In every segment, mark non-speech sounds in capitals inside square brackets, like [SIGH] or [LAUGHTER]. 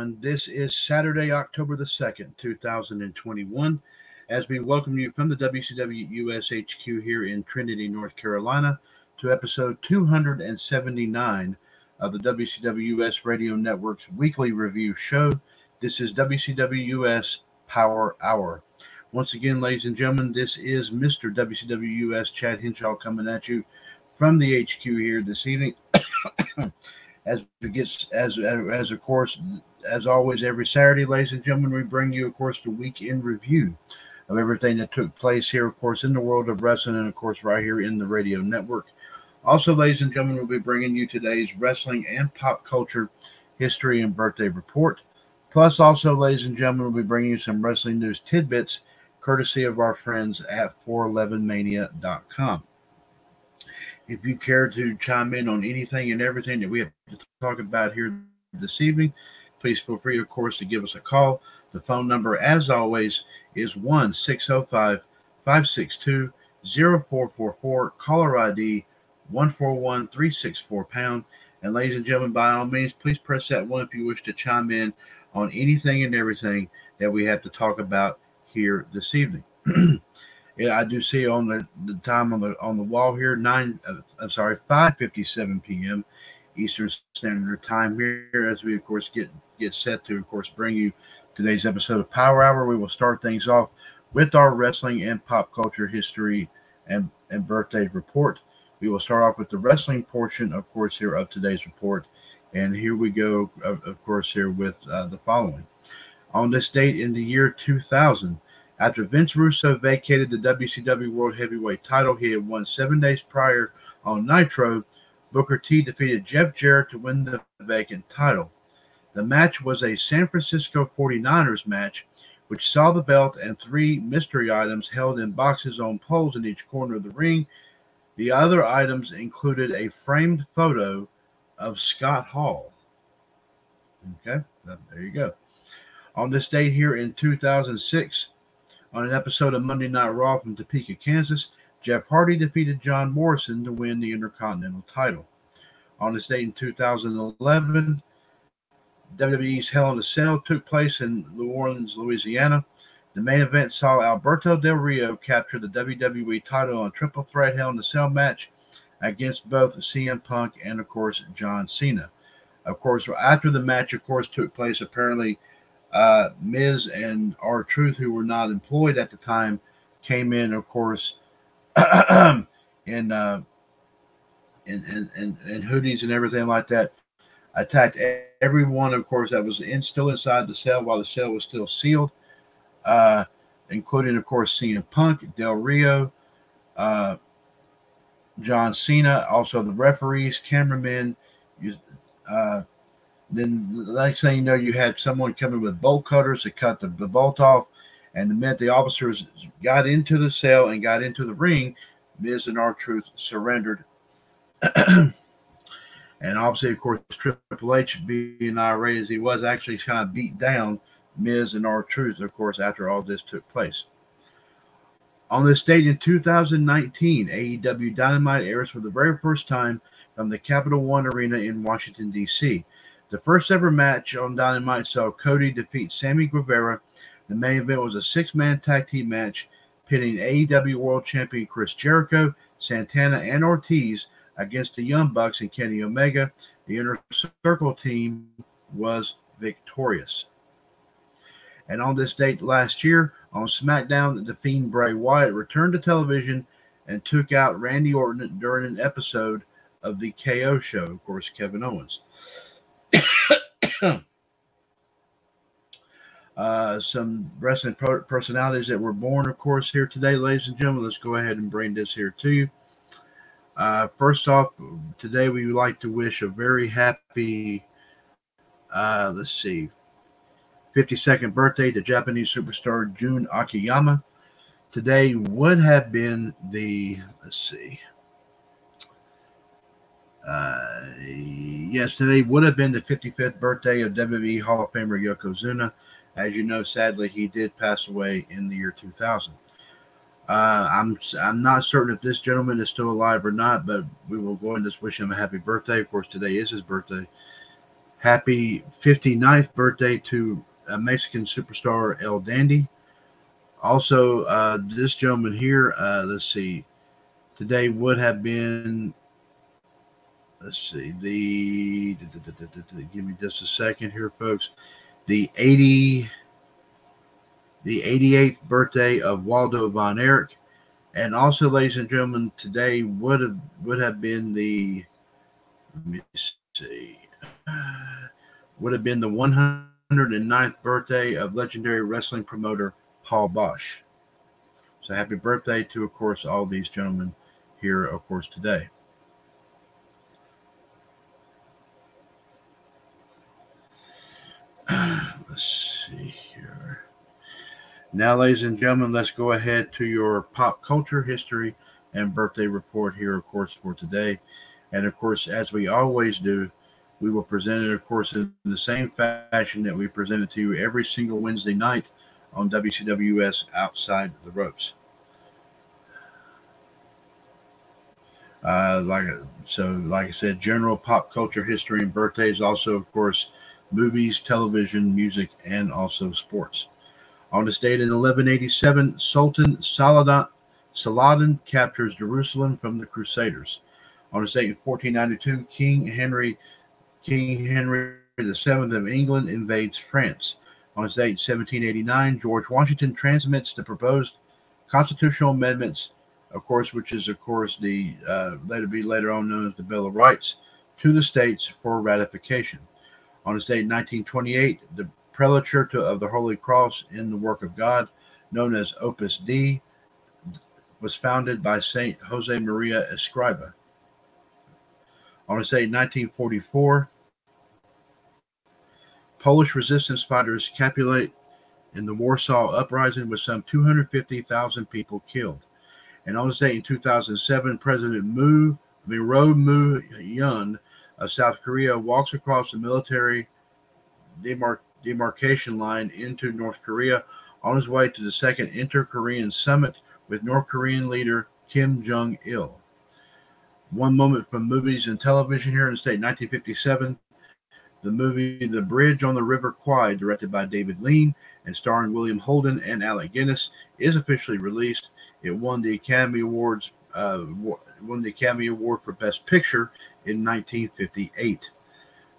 Everyone. This is Saturday, October the 2nd, 2021, as we welcome you from the WCW US HQ here in Trinity, North Carolina, to episode 279 of the WCW US Radio Network's weekly review show. This is WCW US Power Hour. Once again, ladies and gentlemen, this is Mr. WCW US Chad Henshaw coming at you from the HQ here this evening. [COUGHS] as it gets as as of course as always every Saturday, ladies and gentlemen, we bring you of course the week in review of everything that took place here, of course, in the world of wrestling, and of course right here in the radio network. Also, ladies and gentlemen, we'll be bringing you today's wrestling and pop culture history and birthday report. Plus, also, ladies and gentlemen, we'll be bringing you some wrestling news tidbits courtesy of our friends at 411mania.com. If you care to chime in on anything and everything that we have to talk about here this evening, please feel free, of course, to give us a call. The phone number, as always, is 1 605 562 0444. Caller ID 141 364 pound. And ladies and gentlemen, by all means, please press that one if you wish to chime in on anything and everything that we have to talk about here this evening. [CLEARS THROAT] Yeah, I do see on the, the time on the on the wall here nine. Uh, I'm sorry, 5:57 p.m. Eastern Standard Time here, as we of course get get set to of course bring you today's episode of Power Hour. We will start things off with our wrestling and pop culture history and and birthday report. We will start off with the wrestling portion, of course, here of today's report. And here we go, of, of course, here with uh, the following. On this date in the year 2000, after Vince Russo vacated the WCW World Heavyweight title he had won seven days prior on Nitro, Booker T defeated Jeff Jarrett to win the vacant title. The match was a San Francisco 49ers match, which saw the belt and three mystery items held in boxes on poles in each corner of the ring. The other items included a framed photo of Scott Hall. Okay, there you go. On this date here in 2006, on an episode of Monday Night Raw from Topeka, Kansas, Jeff Hardy defeated John Morrison to win the Intercontinental title. On this date in 2011, WWE's Hell in a Cell took place in New Orleans, Louisiana. The main event saw Alberto Del Rio capture the WWE title on a Triple Threat Hell in a Cell match against both CM Punk and, of course, John Cena. Of course, after the match, of course, took place, apparently uh, Miz and R-Truth, who were not employed at the time, came in, of course, [CLEARS THROAT] in, uh, in, in, in, in hoodies and everything like that. Attacked everyone, of course, that was in still inside the cell while the cell was still sealed, uh, including, of course, CM Punk, Del Rio, uh, John Cena, also the referees, cameramen, uh, then the next thing you know, you had someone coming with bolt cutters to cut the, the bolt off. And the minute the officers got into the cell and got into the ring, Miz and R Truth surrendered. [CLEARS THROAT] and obviously, of course, Triple H, being irate as he was, actually kind of beat down Miz and R Truth, of course, after all this took place. On this date in 2019, AEW Dynamite airs for the very first time from the Capital One Arena in Washington, D.C. The first ever match on Dynamite saw Cody defeat Sammy Guevara. The main event was a six man tag team match pitting AEW World Champion Chris Jericho, Santana, and Ortiz against the Young Bucks and Kenny Omega. The Inner Circle team was victorious. And on this date last year, on SmackDown, the Fiend Bray Wyatt returned to television and took out Randy Orton during an episode of the KO show, of course, Kevin Owens. [COUGHS] [COUGHS] [COUGHS] uh, some wrestling personalities that were born, of course, here today, ladies and gentlemen. Let's go ahead and bring this here to you. Uh, first off, today we would like to wish a very happy, uh, let's see, 52nd birthday to Japanese superstar Jun Akiyama. Today would have been the, let's see, uh, yes, today would have been the 55th birthday of WWE Hall of Famer Yokozuna. As you know, sadly, he did pass away in the year 2000. Uh, I'm I'm not certain if this gentleman is still alive or not, but we will go and just wish him a happy birthday. Of course, today is his birthday. Happy 59th birthday to a Mexican superstar El Dandy. Also, uh, this gentleman here, uh, let's see, today would have been, let's see, the, give me just a second here, folks, the 80, the 88th birthday of Waldo Von Erich. And also, ladies and gentlemen, today would have would have been the let me see, [SIGHS] would have been the 100 109th birthday of legendary wrestling promoter Paul Boesch. So happy birthday to, of course, all these gentlemen here, of course, today. [SIGHS] Let's see here. Now, ladies and gentlemen, let's go ahead to your pop culture history and birthday report here, of course, for today. And of course, as we always do, we will present it, of course, in the same fashion that we present it to you every single Wednesday night on WCWS Outside the Ropes. Uh, like so, like I said, general pop culture history and birthdays. Also, of course, movies, television, music, and also sports. On this date in 1187, Sultan Saladin, Saladin captures Jerusalem from the Crusaders. On this date in 1492, King Henry King Henry VII of England invades France. On his date in 1789, George Washington transmits the proposed constitutional amendments, of course, which is, of course, the uh, later be later on known as the Bill of Rights, to the states for ratification. On his date 1928, the prelature of the Holy Cross in the work of God, known as Opus Dei, was founded by Saint Jose Maria Escriva. I want to say 1944, Polish resistance fighters capitulate in the Warsaw Uprising with some 250,000 people killed. And on this date in 2007, President Mu, I mean, Roh Hyun of South Korea walks across the military demar- demarcation line into North Korea on his way to the second Inter-Korean summit with North Korean leader Kim Jong Il. One Moment from Movies and Television here in the state, 1957. The movie The Bridge on the River Kwai, directed by David Lean and starring William Holden and Alec Guinness, is officially released. It won the Academy Awards, uh, won the Academy Award for Best Picture in 1958.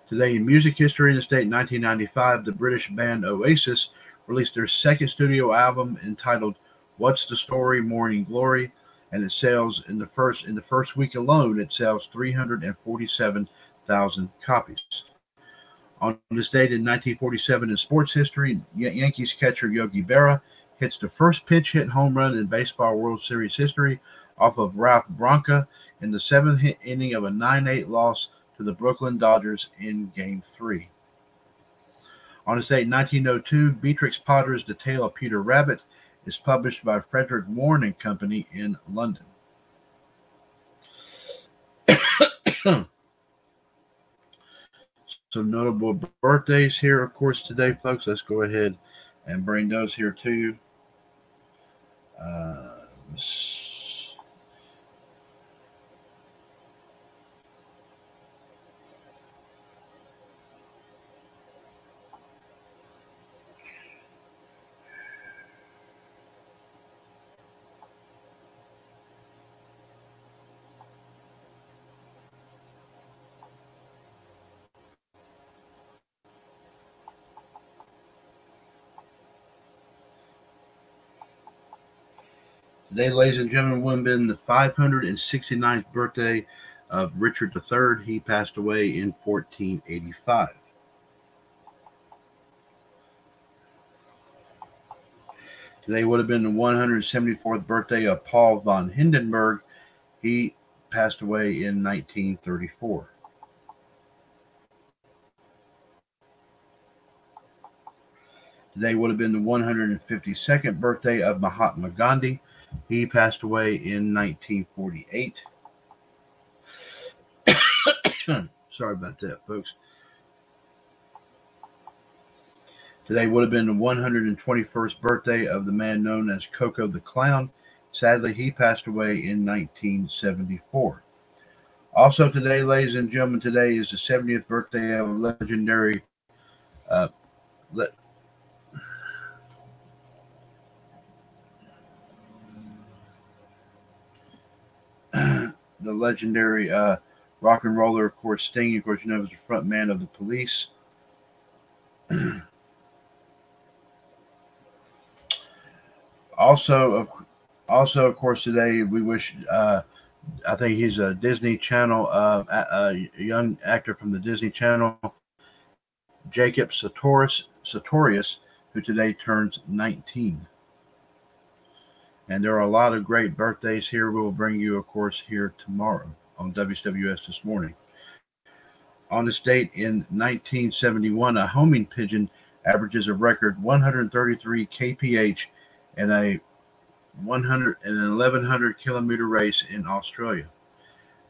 Today in music history in the state, 1995, the British band Oasis released their second studio album entitled "What's the Story? Morning Glory." and it sells in the first in the first week alone it sells 347,000 copies. On this date in 1947 in sports history, Yankees catcher Yogi Berra hits the first pitch hit home run in baseball World Series history off of Ralph Branca in the seventh inning of a 9-8 loss to the Brooklyn Dodgers in Game 3. On this date, 1902, Beatrix Potter's The Tale of Peter Rabbit is published by Frederick Warne and Company in London. [COUGHS] Some notable birthdays here, of course, today, folks. Let's go ahead and bring those here to you. Uh, Today, ladies and gentlemen, would have been the 569th birthday of Richard III. He passed away in 1485. Today would have been the 174th birthday of Paul von Hindenburg. He passed away in 1934. Today would have been the 152nd birthday of Mahatma Gandhi. He passed away in 1948. [COUGHS] Sorry about that, folks. Today would have been the 121st birthday of the man known as Coco the Clown. Sadly, he passed away in 1974. Also, today, ladies and gentlemen, today is the 70th birthday of a legendary uh, le- the legendary uh, rock and roller, of course, Sting, of course, you know, was the front man of the police. [CLEARS THROAT] also, also, of course, today we wish. Uh, I think he's a Disney Channel, uh, a, a young actor from the Disney Channel, Jacob Sartorius, Sartorius, who today turns 19. And there are a lot of great birthdays here. We will bring you, of course, here tomorrow on WWS this morning. On this date in 1971, a homing pigeon averages a record 133 kph in a 100 and an 1100 kilometer race in Australia.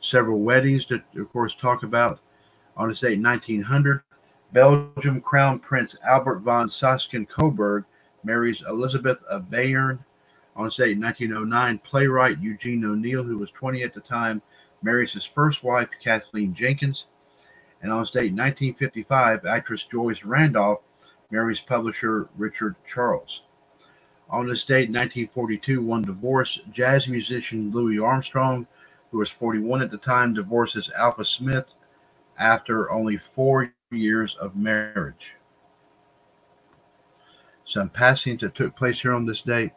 Several weddings to, of course, talk about. On this date, 1900, Belgium Crown Prince Albert von Sachsen Coburg marries Elizabeth of Bayern on this date, 1909, playwright Eugene O'Neill, who was 20 at the time, marries his first wife, Kathleen Jenkins. And on this date, 1955, actress Joyce Randolph marries publisher Richard Charles. On this date, 1942, one divorce, jazz musician Louis Armstrong, who was 41 at the time, divorces Alpha Smith after only four years of marriage. Some passings that took place here on this date.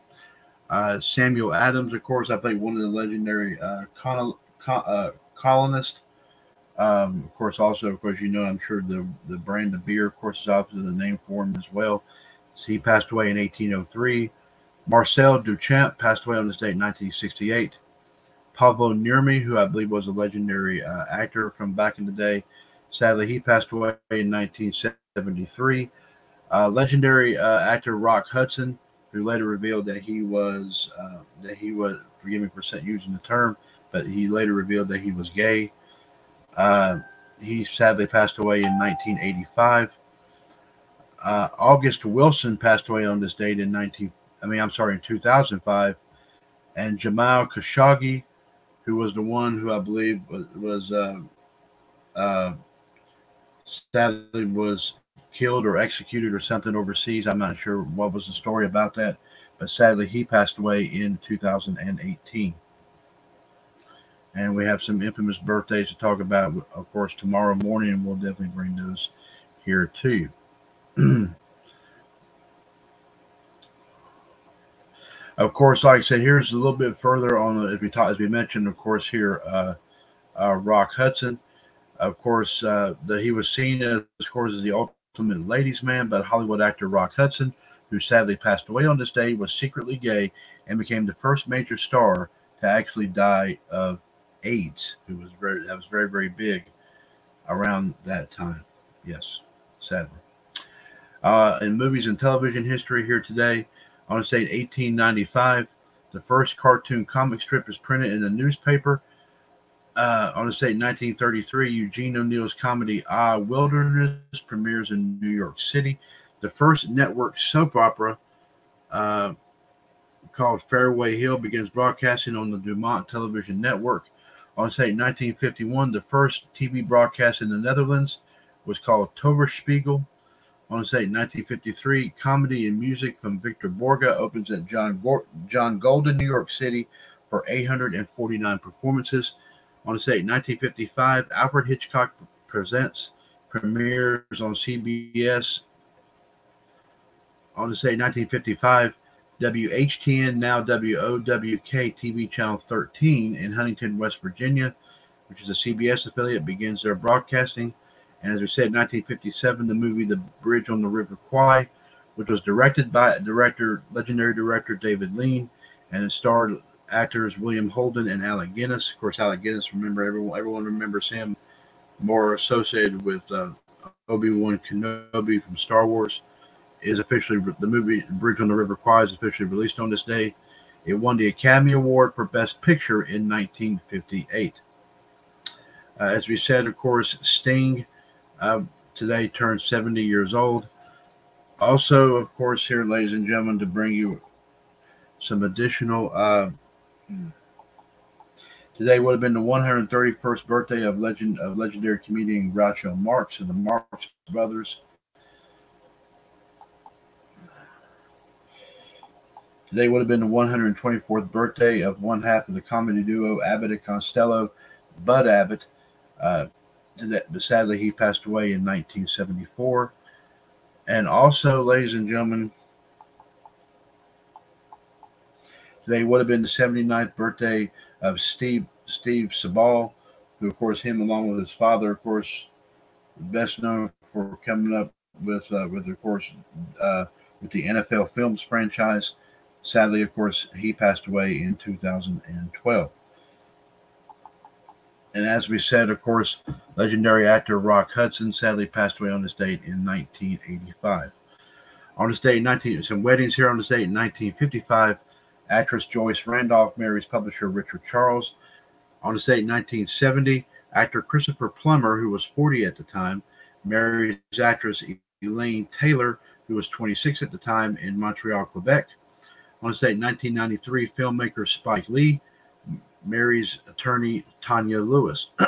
Uh, Samuel Adams, of course, I think one of the legendary uh, con- con- uh, colonists. Um, of course, also, of course, you know, I'm sure the, the brand of beer, of course, is obviously the name for him as well. So he passed away in 1803. Marcel Duchamp passed away on this date in 1968. Pablo Nurmi, who I believe was a legendary uh, actor from back in the day, sadly, he passed away in 1973. Uh, legendary uh, actor Rock Hudson, who later revealed that he was uh, that he was forgive me for using the term, but he later revealed that he was gay. Uh, he sadly passed away in 1985. Uh, August Wilson passed away on this date in 19. I mean, I'm sorry, in 2005. And Jamal Khashoggi, who was the one who I believe was, was uh, uh, sadly was killed or executed or something overseas. I'm not sure what was the story about that, but sadly he passed away in 2018. And we have some infamous birthdays to talk about, of course, tomorrow morning, we'll definitely bring those here to you. [CLEARS THROAT] of course, like I said, here's a little bit further on if we talk, as we mentioned, of course, here, uh, uh, Rock Hudson. Of course, uh, the, he was seen as, of course, as the ultimate ladies' man, but Hollywood actor Rock Hudson, who sadly passed away on this day, was secretly gay and became the first major star to actually die of AIDS, who was very that was very very big around that time. Yes, sadly. Uh, in movies and television history here today, I want to say in 1895, the first cartoon comic strip is printed in a newspaper. Uh, to say in 1933, Eugene O'Neill's comedy Ah Wilderness premieres in New York City. The first network soap opera uh, called Faraway Hill begins broadcasting on the Dumont Television Network. On say 1951, the first TV broadcast in the Netherlands was called Toverspiegel. On the say 1953, comedy and music from Victor Borge opens at John Go- John Golden, New York City, for 849 performances. On the say 1955, Alfred Hitchcock presents premieres on CBS. On to say 1955, WHTN, now WOWK TV Channel 13 in Huntington, West Virginia, which is a CBS affiliate, begins their broadcasting. And as we said, 1957, the movie The Bridge on the River Kwai, which was directed by a director, legendary director David Lean, and it starred actors William Holden and Alec Guinness. Of course, Alec Guinness, remember everyone, everyone remembers him more associated with uh, Obi Wan Kenobi from Star Wars is officially the movie Bridge on the River Kwai is officially released on this day. It won the Academy Award for Best Picture in 1958. Uh, as we said, of course, Sting uh, today turned 70 years old. Also, of course, here, ladies and gentlemen, to bring you some additional. Today would have been the 131st birthday of legend of legendary comedian Groucho Marx and the Marx Brothers. Today would have been the 124th birthday of one half of the comedy duo Abbott and Costello, Bud Abbott. Uh, but sadly, he passed away in 1974. And also, ladies and gentlemen, today would have been the 79th birthday of Steve Steve Sabol, who, of course, him along with his father, of course, best known for coming up with, uh, with of course, uh, with the NFL Films franchise. Sadly, of course, he passed away in 2012. And as we said, of course, legendary actor Rock Hudson sadly passed away on this date in 1985. On this date, 19 some weddings here on this date in 1955. Actress Joyce Randolph marries publisher Richard Charles. On this date in 1970, actor Christopher Plummer, who was 40 at the time, marries actress Elaine Taylor, who was 26 at the time in Montreal, Quebec. On this date, 1993, filmmaker Spike Lee marries attorney Tanya Lewis. [CLEARS THROAT]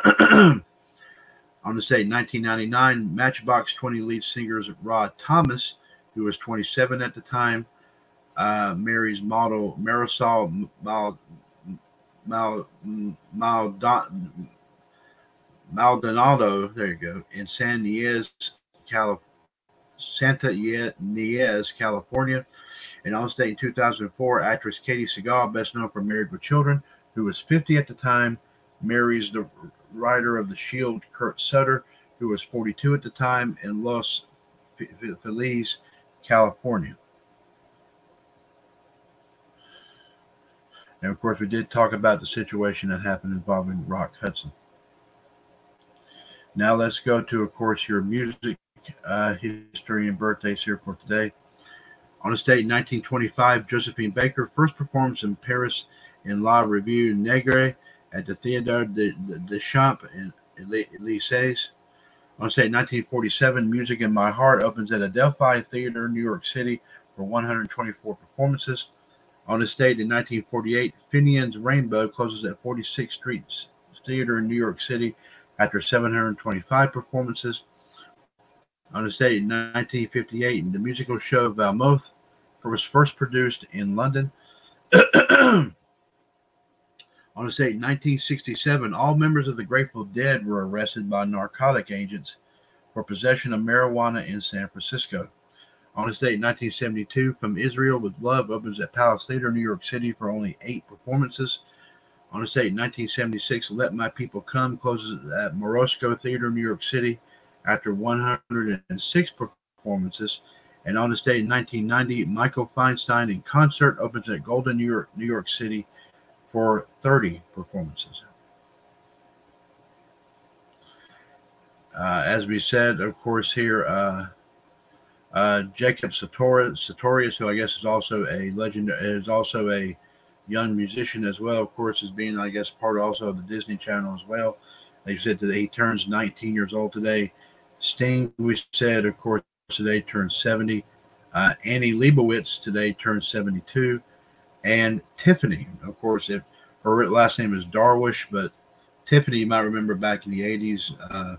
On this date, 1999, Matchbox 20 lead singers Rob Thomas, who was 27 at the time, uh, marries model Marisol Mal, Mal, Mal, Maldonado, there you go, in San Diego, California. Santa Ynez, California. And on stage in 2004, actress Katey Sagal, best known for Married with Children, who was 50 at the time, marries the writer of The Shield, Kurt Sutter, who was 42 at the time, in Los Feliz, California. And of course, we did talk about the situation that happened involving Rock Hudson. Now let's go to, of course, your music uh, history and birthdays here for today. On this date in 1925, Josephine Baker first performs in Paris in La Revue Negre at the Theatre de, de, de Champs in Elysees. On this date 1947, Music in My Heart opens at Adelphi Theater, New York City for 124 performances. On this date in 1948, Finian's Rainbow closes at 46th Street Theater in New York City after 725 performances on this date in 1958, the musical show Valmouth was first produced in London. [CLEARS THROAT] on this date in 1967, all members of the Grateful Dead were arrested by narcotic agents for possession of marijuana in San Francisco. On this date in 1972, From Israel with Love opens at Palace Theater, New York City for only eight performances. On this date in 1976, Let My People Come closes at Morosco Theater, New York City after 106 performances. And on this date in 1990, Michael Feinstein in concert opens at Golden, New York, New York City for 30 performances. Uh, as we said, of course, here, uh, Uh, Jacob Sartorius, who I guess is also a legend, is also a young musician as well. Of course, is being I guess part also of the Disney Channel as well. They said that he turns 19 years old today. Sting, we said, of course, today turns 70. Uh, Annie Leibovitz today turns 72. And Tiffany, of course, if her last name is Darwish, but Tiffany, you might remember back in the 80s, uh,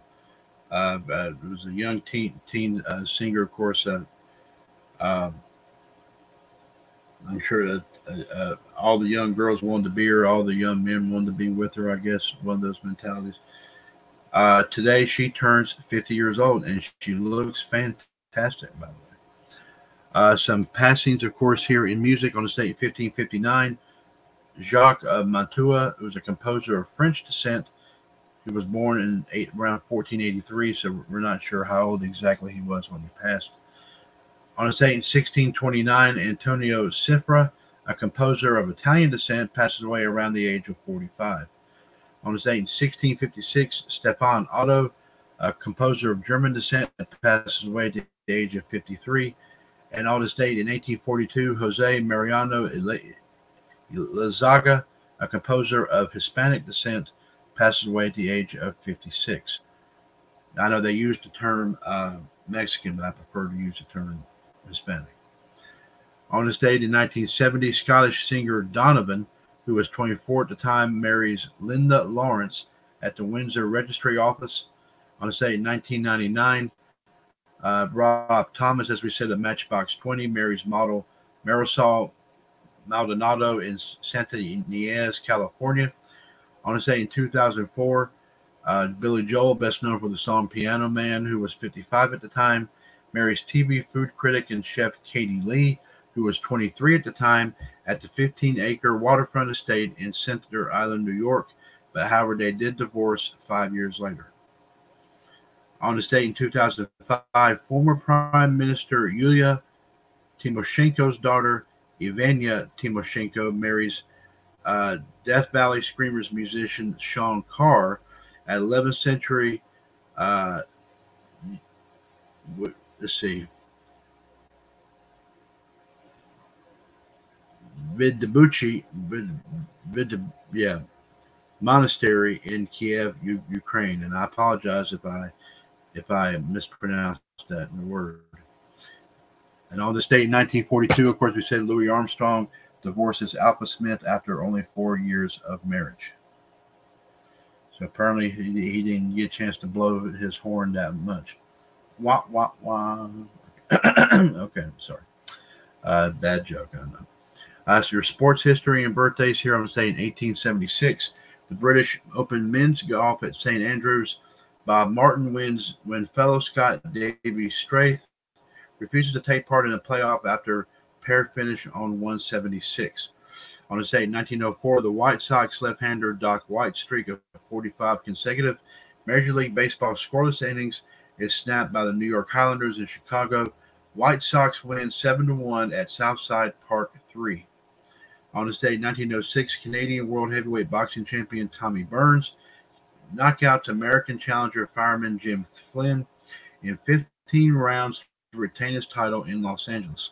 uh, uh, was a young teen, teen uh, singer, of course. Uh, um, I'm sure that uh, uh, all the young girls wanted to be her, all the young men wanted to be with her, I guess, one of those mentalities. Uh, today she turns 50 years old and she looks fantastic, by the way. Uh, some passings, of course, here in music on the state 1559. Jacques Mantua, was a composer of French descent. He was born in eight, around 1483, so we're not sure how old exactly he was when he passed. On this date in 1629, Antonio Cifra, a composer of Italian descent, passes away around the age of 45. On this date in 1656, Stefan Otto, a composer of German descent, passes away at the age of 53. And on this date in 1842, Jose Mariano Lazaga, a composer of Hispanic descent, passes away at the age of 56. I know they use the term uh, Mexican, but I prefer to use the term Hispanic. On this date in 1970, Scottish singer Donovan, who was 24 at the time, marries Linda Lawrence at the Windsor Registry Office. On this date in 1999, uh, Rob Thomas, as we said, of Matchbox 20, marries model Marisol Maldonado in Santa Ynez, California. On this date in 2004, uh, Billy Joel, best known for the song Piano Man, who was 55 at the time, marries TV food critic and chef Katie Lee, who was 23 at the time, at the 15 acre waterfront estate in Center Island, New York. But however, they did divorce five years later. On this date in 2005, former Prime Minister Yulia Tymoshenko's daughter, Evgenia Tymoshenko, marries uh, Death Valley Screamers musician Sean Carr at 11th Century. Uh, let's see. Vidabuchi, Vid, yeah, monastery in Kiev, U, Ukraine, and I apologize if I if I mispronounced that word. And on this date in 1942, of course, we said Louis Armstrong divorces Alpha Smith after only four years of marriage. So apparently, he, he didn't get a chance to blow his horn that much. Wah, wah, wah. [CLEARS THROAT] okay, sorry. Uh, bad joke, I know. Uh, so your sports history and birthdays here, I'm going to say in 1876, the British Open men's golf at St. Andrews. Bob Martin wins when fellow Scot Davy Strath refuses to take part in a playoff after pair finish on 176. On this date, in 1904, the White Sox left-hander Doc White's streak of 45 consecutive Major League Baseball scoreless innings is snapped by the New York Highlanders in Chicago. White Sox win 7 to 1 at Southside Park 3. On this day, 1906, Canadian World Heavyweight Boxing Champion Tommy Burns knockouts American challenger fireman Jim Flynn in 15 rounds to retain his title in Los Angeles.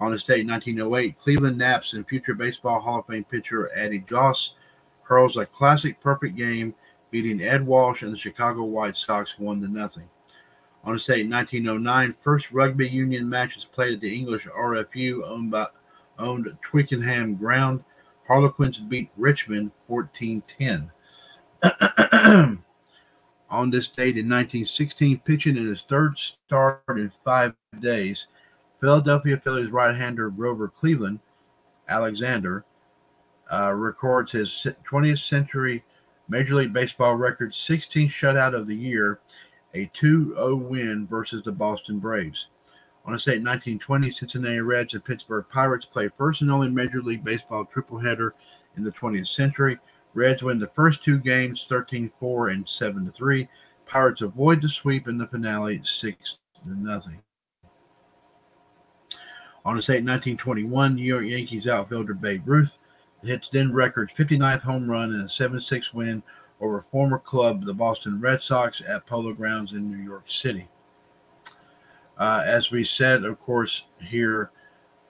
On this date, 1908, Cleveland Naps and future Baseball Hall of Fame pitcher Addie Joss hurls a classic perfect game, beating Ed Walsh and the Chicago White Sox 1 to nothing. On this date, 1909, first rugby union match is played at the English RFU owned by owned Twickenham ground. Harlequins beat Richmond 14-10. [CLEARS THROAT] On this date in 1916, pitching in his third start in five days, Philadelphia Phillies right-hander Grover Cleveland Alexander uh, records his 20th century Major League Baseball record 16th shutout of the year, a 2-0 win versus the Boston Braves. On a date 1920, Cincinnati Reds and Pittsburgh Pirates play first and only Major League Baseball triple-header in the 20th century. Reds win the first two games 13 4 and 7 3. Pirates avoid the sweep in the finale 6 nothing. On in 1921, New York Yankees outfielder Babe Ruth hits then record 59th home run and a 7 6 win over former club the Boston Red Sox at Polo Grounds in New York City. Uh, as we said, of course, here,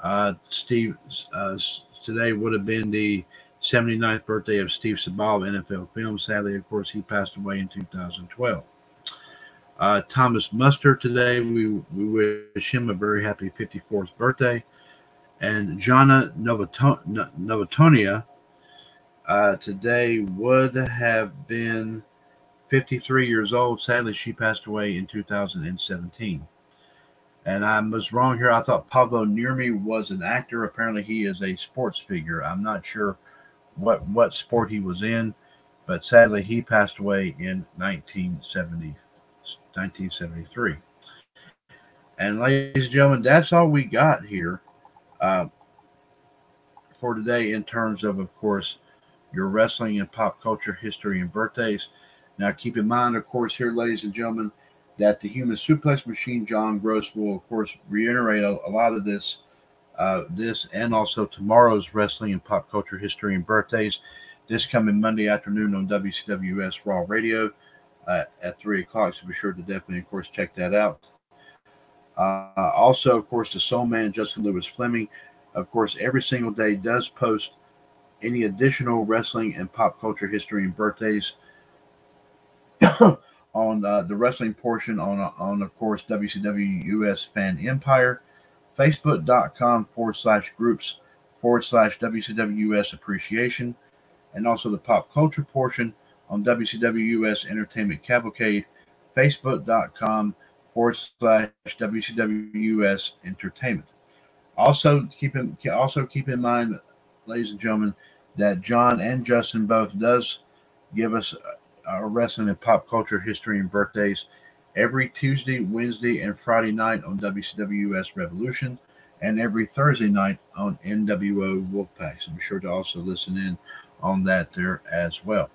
uh, Steve, uh, today would have been the 79th birthday of Steve Sabol NFL Film. Sadly, of course, he passed away in 2012. Uh, Thomas Muster today, we, we wish him a very happy 54th birthday. And Jana Novatonia uh, today would have been 53 years old. Sadly, she passed away in 2017. And I was wrong here. I thought Pablo Nurmi was an actor. Apparently, he is a sports figure. I'm not sure what what sport he was in, but sadly, he passed away in 1970, 1973. And ladies and gentlemen, that's all we got here uh, for today in terms of, of course, your wrestling and pop culture history and birthdays. Now, keep in mind, of course, here, ladies and gentlemen, that the human suplex machine, John Gross, will, of course, reiterate a, a lot of this, uh, this, and also tomorrow's wrestling and pop culture history and birthdays. This coming Monday afternoon on WCWS Raw Radio uh, at three o'clock. So be sure to definitely, of course, check that out. Uh, also, of course, the Soul Man Justin Lewis Fleming, of course, every single day does post any additional wrestling and pop culture history and birthdays [COUGHS] on uh, the wrestling portion on, on of course, WCW US Fan Empire, Facebook.com forward slash groups forward slash WCW US Appreciation, and also the pop culture portion on WCW US Entertainment Cavalcade, Facebook.com forward slash WCW US Entertainment. Also keep in also keep in mind, ladies and gentlemen, that John and Justin both does give us our wrestling and pop culture history and birthdays every Tuesday, Wednesday, and Friday night on WCWS Revolution, and every Thursday night on NWO Wolfpack. So be sure to also listen in on that there as well.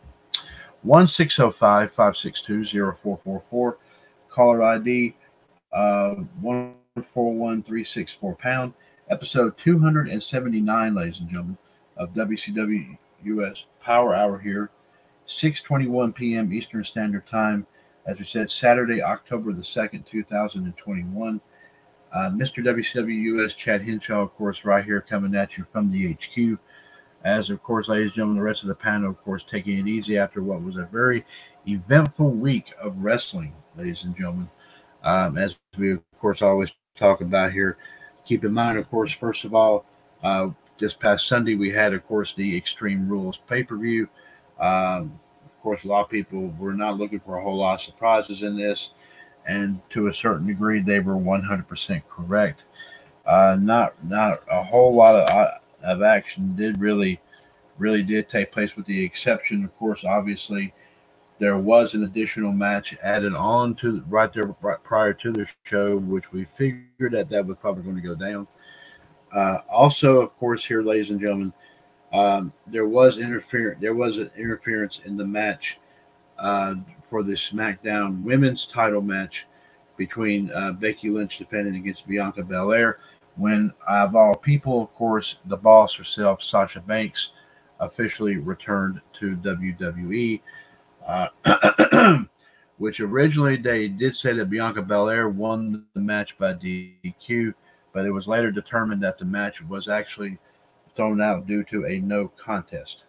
1605 562 0444, caller ID uh, 141364 pound, episode 279, ladies and gentlemen, of WCW US Power Hour here 6:21 p.m. Eastern Standard Time. As we said, Saturday, October the second, 2021. Uh, Mr. WCW US Chad Henshaw, of course, right here coming at you from the HQ. As of course, ladies and gentlemen, the rest of the panel, of course, taking it easy after what was a very eventful week of wrestling, ladies and gentlemen. Um, as we, of course, always talk about here. Keep in mind, of course, first of all, uh, this past Sunday we had, of course, the Extreme Rules pay per view. Um, of course, a lot of people were not looking for a whole lot of surprises in this, and to a certain degree, they were 100% correct. Uh, not not a whole lot of, uh, of action did really really did take place, with the exception, of course, obviously, there was an additional match added on to right there right prior to the show, which we figured that that was probably going to go down. Uh, also, of course, here, ladies and gentlemen, um, there was interference. There was an interference in the match uh, for the SmackDown Women's Title match between uh, Becky Lynch defending against Bianca Belair. When, of all people, of course, the boss herself, Sasha Banks, officially returned to WWE. Uh, [CLEARS THROAT] which originally they did say that Bianca Belair won the match by DQ, but it was later determined that the match was actually thrown out due to a no contest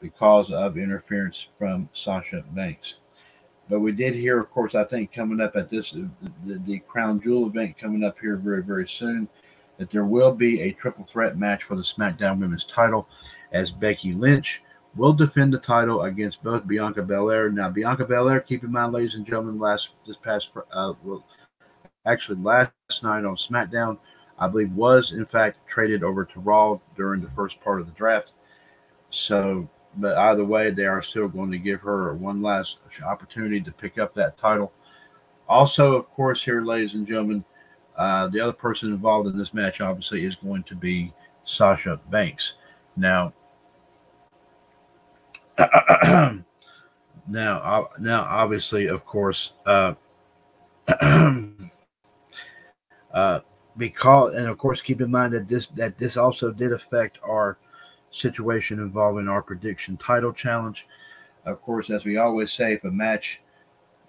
because of interference from Sasha Banks. But we did hear, of course, I think coming up at this, the, the Crown Jewel event coming up here very, very soon, that there will be a triple threat match for the SmackDown Women's title as Becky Lynch will defend the title against both Bianca Belair. Now, Bianca Belair, keep in mind, ladies and gentlemen, last this past, uh, well, actually last night on SmackDown, I believe was in fact traded over to Raw during the first part of the draft. So, but either way, they are still going to give her one last opportunity to pick up that title. Also, of course, here, ladies and gentlemen, uh, the other person involved in this match obviously is going to be Sasha Banks. Now, [CLEARS THROAT] now, now, obviously, of course, uh, [CLEARS THROAT] uh, because and of course keep in mind that this that this also did affect our situation involving our prediction title challenge of course as we always say if a match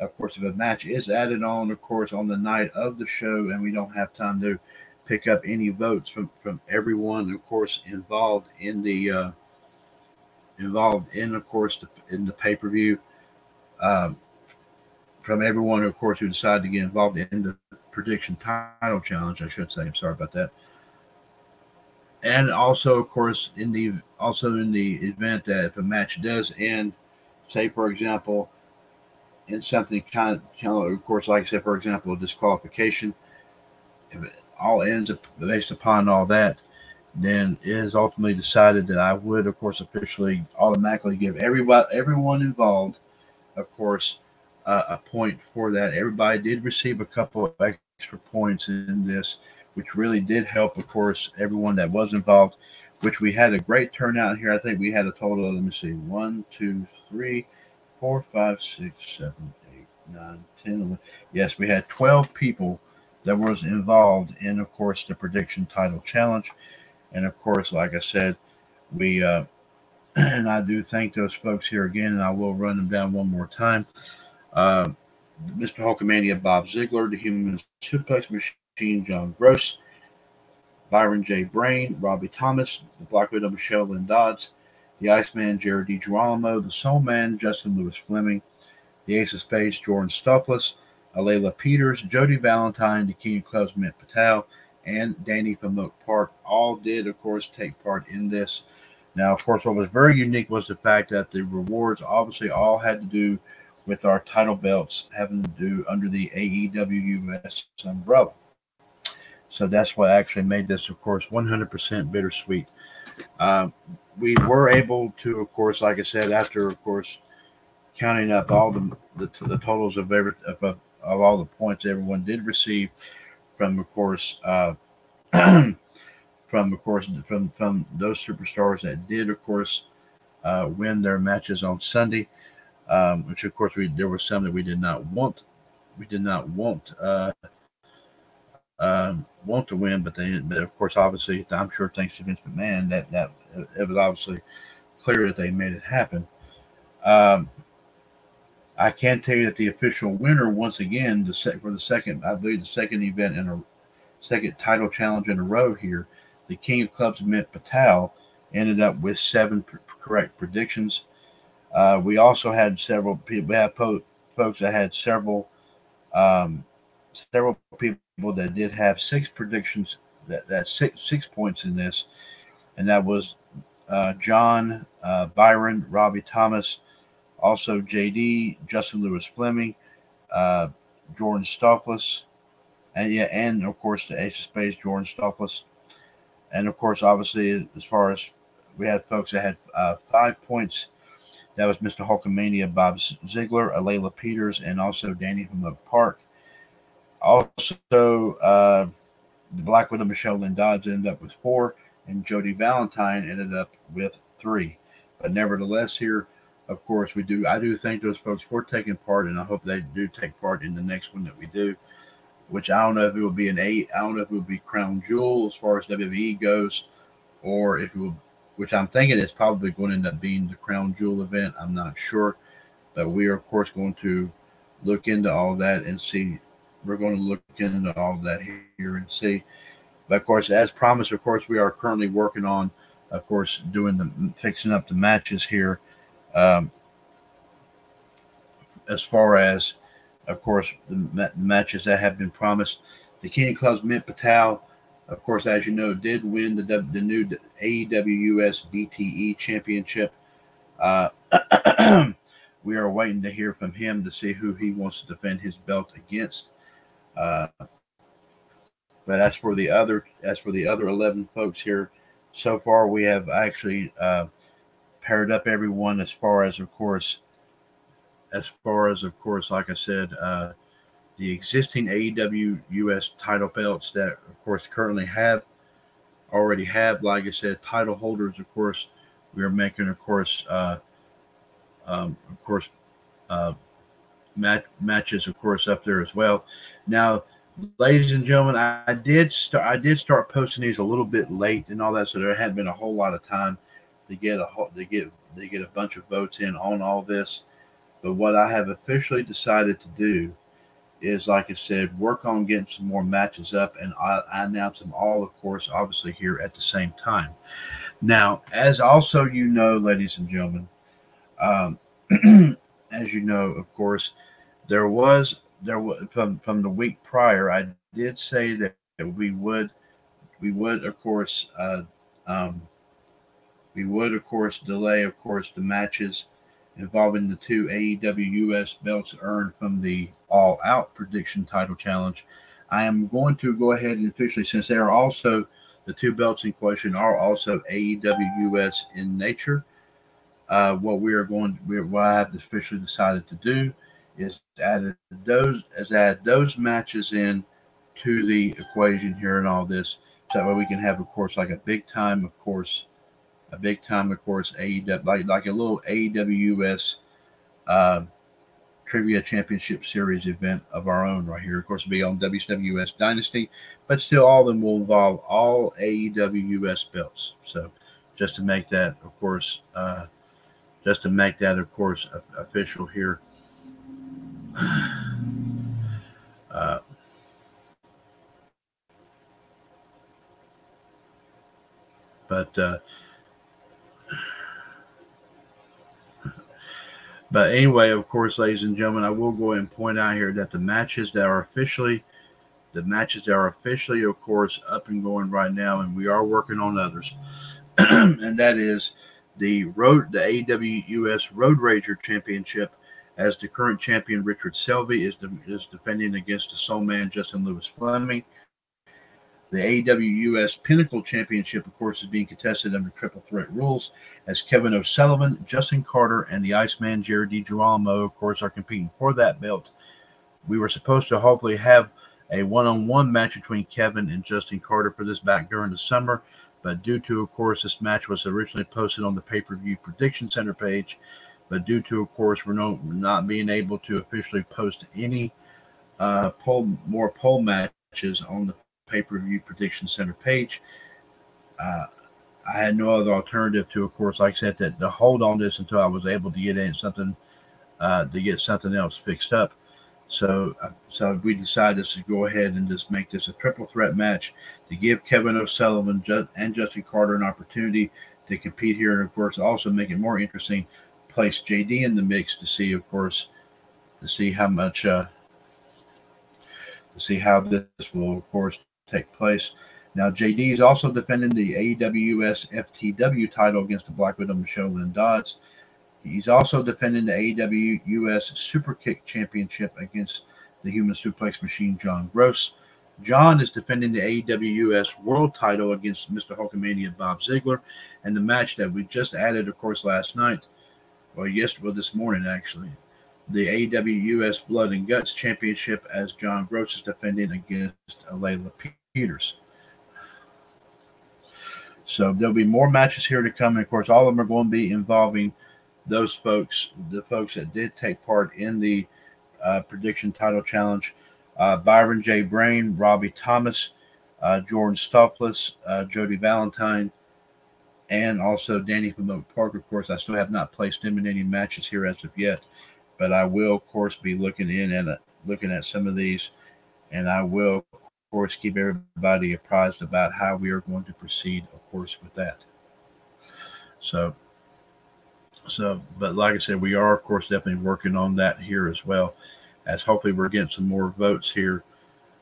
of course, if a match is added on, of course, on the night of the show, and we don't have time to pick up any votes from from everyone, of course, involved in the uh, involved in, of course, the, in the pay per view. Um, from everyone, of course, who decided to get involved in the prediction title challenge, I should say. I'm sorry about that. And also, of course, in the also in the event that if a match does end, say for example, in something kind of, kind of, of course, like said, for example, a disqualification, if it all ends based upon all that, then it is ultimately decided that I would, of course, officially automatically give everybody, everyone involved, of course, uh, a point for that. Everybody did receive a couple of extra points in this, which really did help, of course, everyone that was involved. Which we had a great turnout here. I think we had a total of let me see, one, two, three, four, five, six, seven, eight, nine, ten, eleven. Yes, we had twelve people that was involved in, of course, the prediction title challenge. And of course, like I said, we uh, [CLEARS THROAT] and I do thank those folks here again, and I will run them down one more time. Uh, Mr. Hulkamania, Bob Ziegler, the Human Suplex Machine, John Gross, Byron J. Brain, Robbie Thomas, the Black Widow, Michelle Lynn Dodds, the Iceman, Jared DiGirolamo, the Soul Man, Justin Lewis Fleming, the Ace of Spades, Jordan Stoples, Alayla Peters, Jody Valentine, the King of Clubs, Mint Patel, and Danny from Oak Park all did, of course, take part in this. Now, of course, what was very unique was the fact that the rewards obviously all had to do with our title belts having to do under the AEW US umbrella. So that's what actually made this, of course, 100% bittersweet. Uh, we were able to, of course, like I said, after, of course, counting up all the the, the totals of every of, of all the points everyone did receive from, of course, uh, [CLEARS THROAT] from of course from from those superstars that did, of course, uh, win their matches on Sunday um, which of course we there were some that we did not want we did not want uh, um, want to win, but they but of course obviously I'm sure thanks to Vince McMahon that that it was obviously clear that they made it happen. Um, I can tell you that the official winner once again the sec- for the second I believe the second event in a second title challenge in a row here, the King of Clubs Mint Patel ended up with seven pr- correct predictions. Uh, we also had several people. We have po- folks that had several um, several people that did have six predictions that that six six points in this, and that was uh, John, uh, Byron, Robbie Thomas, also JD, Justin Lewis Fleming, uh, Jordan Stockless, and yeah, and of course the Ace of Spades, Jordan Stockless, and of course, obviously, as far as we had folks that had uh, five points that was Mr. Hulkamania, Bob Ziegler, Alayla Peters, and also Danny from Oak Park. Also, uh, the Black Widow Michelle Lynn Dodds ended up with four, and Jody Valentine ended up with three. But nevertheless, here, of course, we do. I do thank those folks for taking part, and I hope they do take part in the next one that we do. Which I don't know if it will be an eight. I don't know if it will be Crown Jewel as far as WWE goes, or if it will which I'm thinking is probably going to end up being the Crown Jewel event. I'm not sure, but we are of course going to look into all that and see. We're going to look into all that here and see. But of course, as promised, of course, we are currently working on, of course, doing the fixing up the matches here. Um, as far as, of course, the matches that have been promised, the King Clubs Mint Patel of course, as you know, did win the the new AEW US BTE Championship. Uh, [CLEARS THROAT] we are waiting to hear from him to see who he wants to defend his belt against. Uh, but as for the other, as for the other eleven folks here, so far we have actually uh, paired up everyone as far as, of course, as far as, of course, like I said, uh, the existing AEW US title belts that, of course, currently have already have, like I said, title holders. Of course, we are making, of course, uh, um, of course, uh, match, matches, of course, up there as well. Now, ladies and gentlemen, I, I did start. I did start posting these a little bit late and all that, so there hadn't been a whole lot of time to get a to get to get a bunch of votes in on all this. But what I have officially decided to do is, like I said, work on getting some more matches up, and I, I announce them all, of course, obviously here at the same time. Now, as also you know, ladies and gentlemen, um, [CLEARS THROAT] as you know, of course, there was there was from from the week prior. I did say that we would we would of course uh, um, we would of course delay of course the matches involving the two AEW US belts earned from the All Out Prediction Title Challenge. I am going to go ahead and officially, since they are also the two belts in question are also AEW US in nature. Uh, what we are going, to, what I have officially decided to do is add those, as add those matches in to the equation here and all this, so that way we can have, of course, like a big time, of course, a big time, of course, AEW, like, like a little AWS uh, Trivia Championship Series event of our own right here. Of course, it'll be on WWS Dynasty, but still, all of them will involve all AEWS belts. So, just to make that, of course, uh, just to make that, of course, official here. [SIGHS] Uh, but uh, [SIGHS] But anyway, of course, ladies and gentlemen, I will go and point out here that the matches that are officially, the matches that are officially, of course, up and going right now, and we are working on others, [CLEARS THROAT] and that is the road, the AWUS Road Rager Championship, as the current champion Richard Selvey is de- is defending against the Soul Man Justin Lewis Fleming. The AWUS Pinnacle Championship, of course, is being contested under triple threat rules as Kevin O'Sullivan, Justin Carter, and the Iceman Jared DiGirolamo, of course, are competing for that belt. We were supposed to hopefully have a one on one match between Kevin and Justin Carter for this back during the summer, but due to, of course, this match was originally posted on the pay per view prediction center page, but due to, of course, we're, no, not being able to officially post any uh, poll, more poll matches on the pay per view prediction center page. Uh, I had no other alternative to, of course, like I said, that to hold on this until I was able to get in something uh, to get something else fixed up. So, uh, so we decided to go ahead and just make this a triple threat match to give Kevin O'Sullivan and Justin Carter an opportunity to compete here, and of course, also make it more interesting. Place JD in the mix to see, of course, to see how much, uh, to see how this will, of course, take place. Now, JD is also defending the AWS FTW title against the Black Widow Michelle Lynn Dodds. He's also defending the AWS Super Kick Championship against the Human Suplex Machine John Gross. John is defending the AWS World title against Mr. Hulkamania Bob Ziegler. And the match that we just added, of course, last night, or yesterday, well, this morning actually, the AWS Blood and Guts Championship as John Gross is defending against Layla Peters. So there'll be more matches here to come. And of course, all of them are going to be involving those folks, the folks that did take part in the uh, prediction title challenge. Uh, Byron J. Brain, Robbie Thomas, uh, Jordan Stoffless, uh, Jody Valentine, and also Danny Oak Park. Of course, I still have not placed him in any matches here as of yet, but I will, of course, be looking in and looking at some of these, and I will, of course, keep everybody apprised about how we are going to proceed, of course, with that. So, so, but like I said, we are, of course, definitely working on that here as well, as hopefully we're getting some more votes here.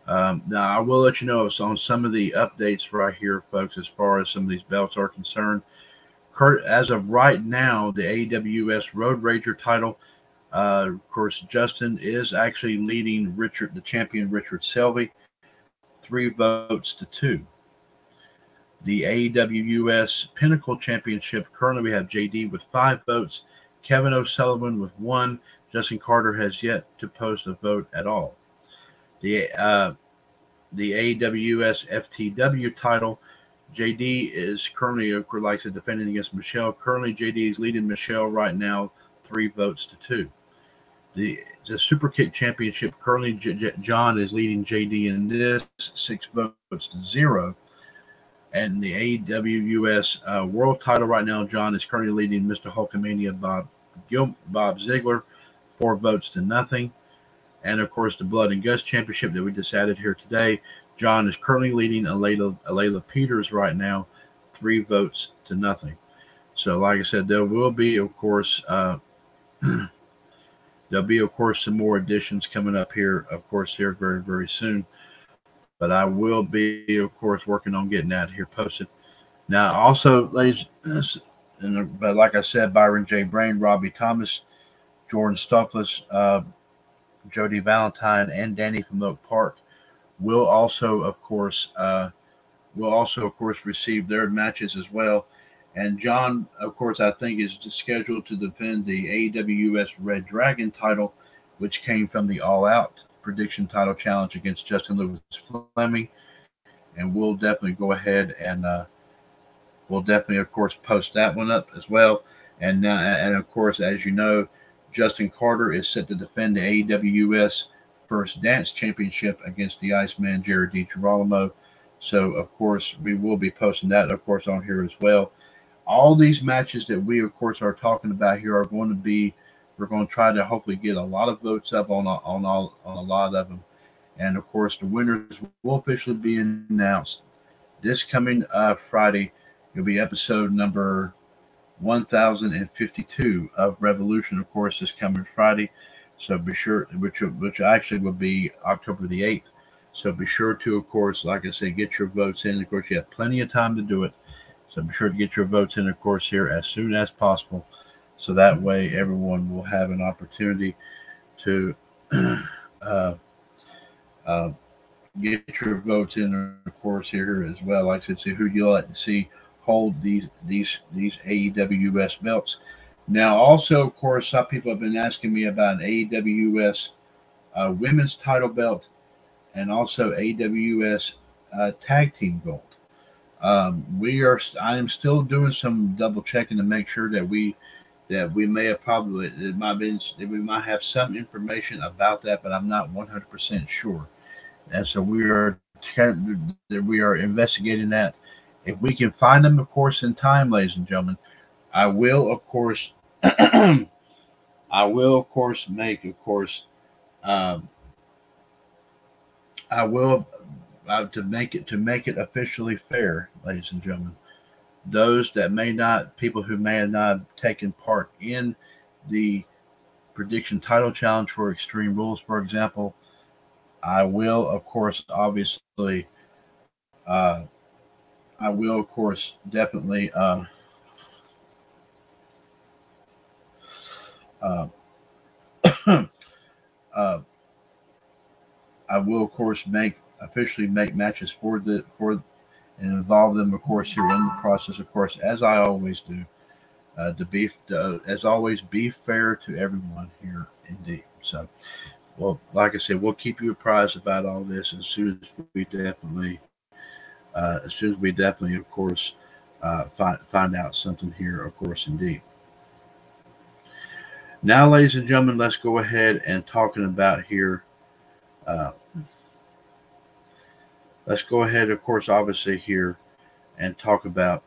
Um, now, I will let you know on some of the updates right here, folks, as far as some of these belts are concerned. Kurt, as of right now, the AWS Road Rager title, uh, of course, Justin is actually leading Richard, the champion Richard Selvey three votes to two. The AWUS Pinnacle Championship, currently we have JD with five votes, Kevin O'Sullivan with one. Justin Carter has yet to post a vote at all. The uh, the AWS FTW title, JD is currently, like I said, defending against Michelle. Currently, JD is leading Michelle right now, three votes to two. The the Super Kick Championship. Currently, J- J- John is leading JD in this, six votes to zero. And the AWUS uh, World Title right now, John is currently leading Mr. Hulkamania Bob Gil- Bob Ziegler, four votes to nothing. And of course, the Blood and Guts Championship that we just added here today. John is currently leading Alayla, Alayla Peters right now, three votes to nothing. So, like I said, there will be, of course, uh, [CLEARS THROAT] there'll be, of course, some more additions coming up here, of course, here very, very soon. But I will be, of course, working on getting that here posted. Now, also, ladies, [CLEARS THROAT] and, but like I said, Byron J. Brain, Robbie Thomas, Jordan Stoklis, uh, Jody Valentine, and Danny from Oak Park will also, of course, uh, will also, of course, receive their matches as well. And John, of course, I think is scheduled to defend the AWS Red Dragon title, which came from the All Out prediction title challenge against Justin Lewis Fleming. And we'll definitely go ahead and uh, we'll definitely, of course, post that one up as well. And uh, and of course, as you know, Justin Carter is set to defend the AWS First Dance Championship against the Iceman Jared DiGirolamo. So, of course, we will be posting that, of course, on here as well. All these matches that we, of course, are talking about here are going to be. We're going to try to hopefully get a lot of votes up on on all on a lot of them, and of course, the winners will officially be announced this coming uh, Friday. It'll be episode number 1052 of Revolution, of course, is coming Friday. So be sure, which which actually will be October the 8th. So be sure to, of course, like I said, get your votes in. Of course, you have plenty of time to do it. So be sure to get your votes in, of course, here as soon as possible. So that way everyone will have an opportunity to [CLEARS THROAT] uh, uh, get your votes in, of course, here as well. Like I said, see who you like to see hold these these these AEWS belts. Now, also, of course, some people have been asking me about an AWS uh, women's title belt and also AWS uh, tag team gold. Um, we are. I am still doing some double checking to make sure that we that we may have probably it might be we might have some information about that, but I'm not 100 percent sure. And so we are we are investigating that. If we can find them, of course, in time, ladies and gentlemen, I will, of course, [CLEARS THROAT] I will, of course, make, of course, um, I will uh, to make it to make it officially fair, ladies and gentlemen. Those that may not, people who may have not taken part in the prediction title challenge for Extreme Rules, for example, I will, of course, obviously, uh, I will, of course, definitely. Uh, Uh, [COUGHS] uh, I will, of course, make officially make matches for the for and involve them, of course, here in the process, of course, as I always do. Uh, to be, uh, as always, be fair to everyone here, indeed. So, well, like I said, we'll keep you apprised about all this as soon as we definitely, uh, as soon as we definitely, of course, uh, find find out something here, of course, indeed. Now, ladies and gentlemen, let's go ahead and talking about here. Uh, let's go ahead, of course, obviously here, and talk about,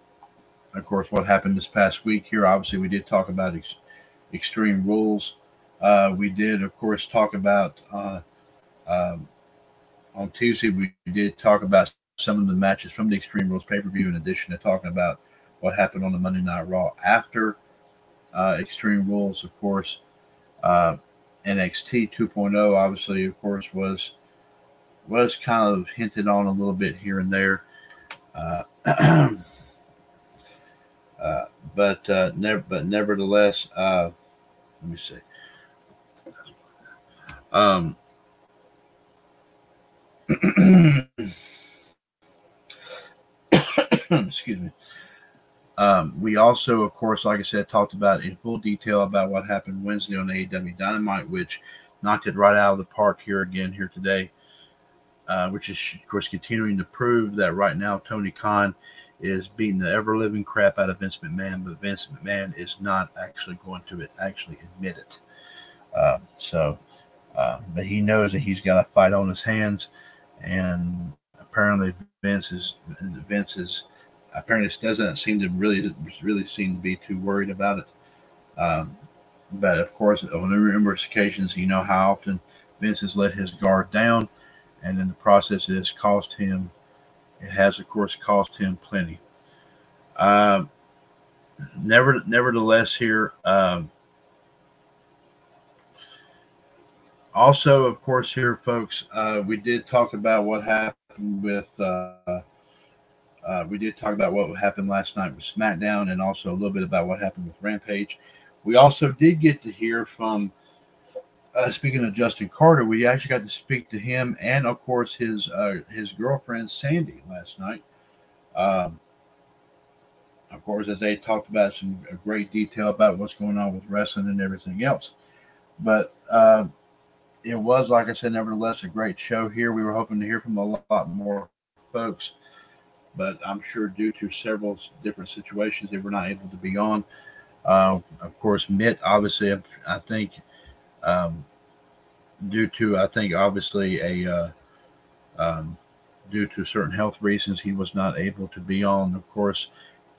of course, what happened this past week here. Obviously, we did talk about ex- extreme rules. Uh, we did, of course, talk about uh, um, on Tuesday. We did talk about some of the matches from the Extreme Rules pay per view, in addition to talking about what happened on the Monday Night Raw after uh, Extreme Rules, of course. Uh, NXT 2.0, obviously, of course, was was kind of hinted on a little bit here and there. Uh, [CLEARS THROAT] uh, but uh, never, but nevertheless, uh, let me see. Um, [CLEARS THROAT] excuse me. Um, we also, of course, like I said, talked about in full detail about what happened Wednesday on AEW Dynamite, which knocked it right out of the park here again here today. Uh, which is, of course, continuing to prove that right now Tony Khan is beating the ever living crap out of Vince McMahon, but Vince McMahon is not actually going to actually admit it. Uh, so, uh, but he knows that he's got a fight on his hands, and apparently Vince is Vince is apparently doesn't seem to really really seem to be too worried about it. Um, but of course, on numerous occasions, you know how often Vince has let his guard down, and in the process, it has cost him. It has, of course, cost him plenty. Uh, never, nevertheless, here. Um, also, of course, here, folks, uh, we did talk about what happened with. Uh, uh, we did talk about what happened last night with SmackDown, and also a little bit about what happened with Rampage. We also did get to hear from. Uh, speaking of Justin Carter, we actually got to speak to him and, of course, his uh, his girlfriend Sandy last night. Um, of course, as they talked about some great detail about what's going on with wrestling and everything else. But uh, it was, like I said, nevertheless, a great show here. We were hoping to hear from a lot more folks, but I'm sure due to several different situations, they were not able to be on. Uh, of course, Mitt, obviously, I think, um, due to, I think, obviously, a uh, um, due to certain health reasons, he was not able to be on. Of course,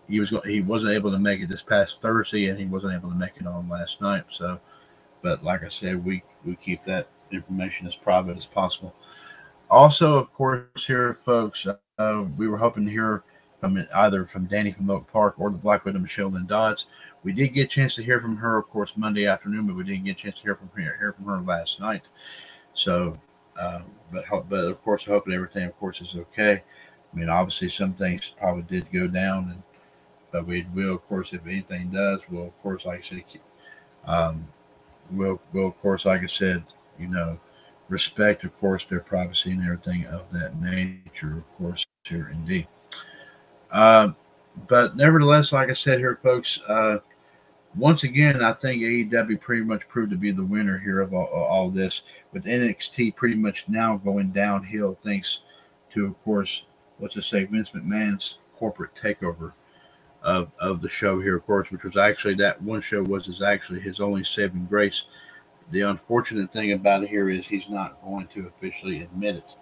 he was he wasn't able to make it this past Thursday, and he wasn't able to make it on last night. So, but like I said, we we keep that information as private as possible. Also, of course, here, folks, uh, we were hoping to hear from either from Danny from Oak Park or the Black Widow Michelle Lynn Dodds. We did get a chance to hear from her, of course, Monday afternoon, but we didn't get a chance to hear from her hear from her last night. So, uh, but but of course, hoping everything, of course, is okay. I mean, obviously, some things probably did go down, and but we will, of course, if anything does, we'll, of course, like I said, um, we'll, we'll, of course, like I said, you know, respect, of course, their privacy and everything of that nature, of course, here indeed. Uh, but nevertheless, like I said here, folks, uh, once again, I think AEW pretty much proved to be the winner here of all, all this, with NXT pretty much now going downhill thanks to, of course, let's just say Vince McMahon's corporate takeover of, of the show here, of course, which was actually that one show was is actually his only saving grace. The unfortunate thing about it here is he's not going to officially admit it.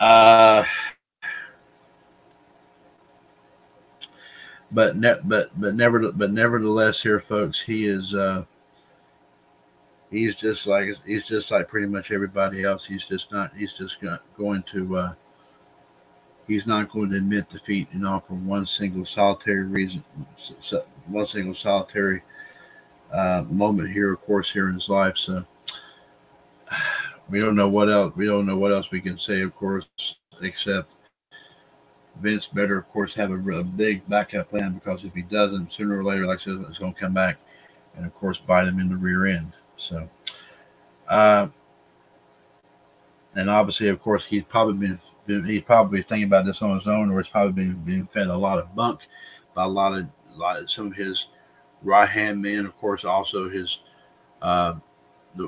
Uh, but ne- but but never but nevertheless here folks he is uh he's just like he's just like pretty much everybody else. He's just not he's just going to uh he's not going to admit defeat know for one single solitary reason one single solitary uh moment here of course here in his life. So [SIGHS] we don't know what else we don't know what else we can say of course except Vince better, of course, have a, a, big backup plan because if he doesn't, sooner or later, like I said, it's going to come back and, of course, bite him in the rear end. So, uh, and obviously, of course, he's probably been, been he's probably thinking about this on his own, or he's probably been being fed a lot of bunk by a lot of, a lot of some of his right hand men. Of course, also his uh,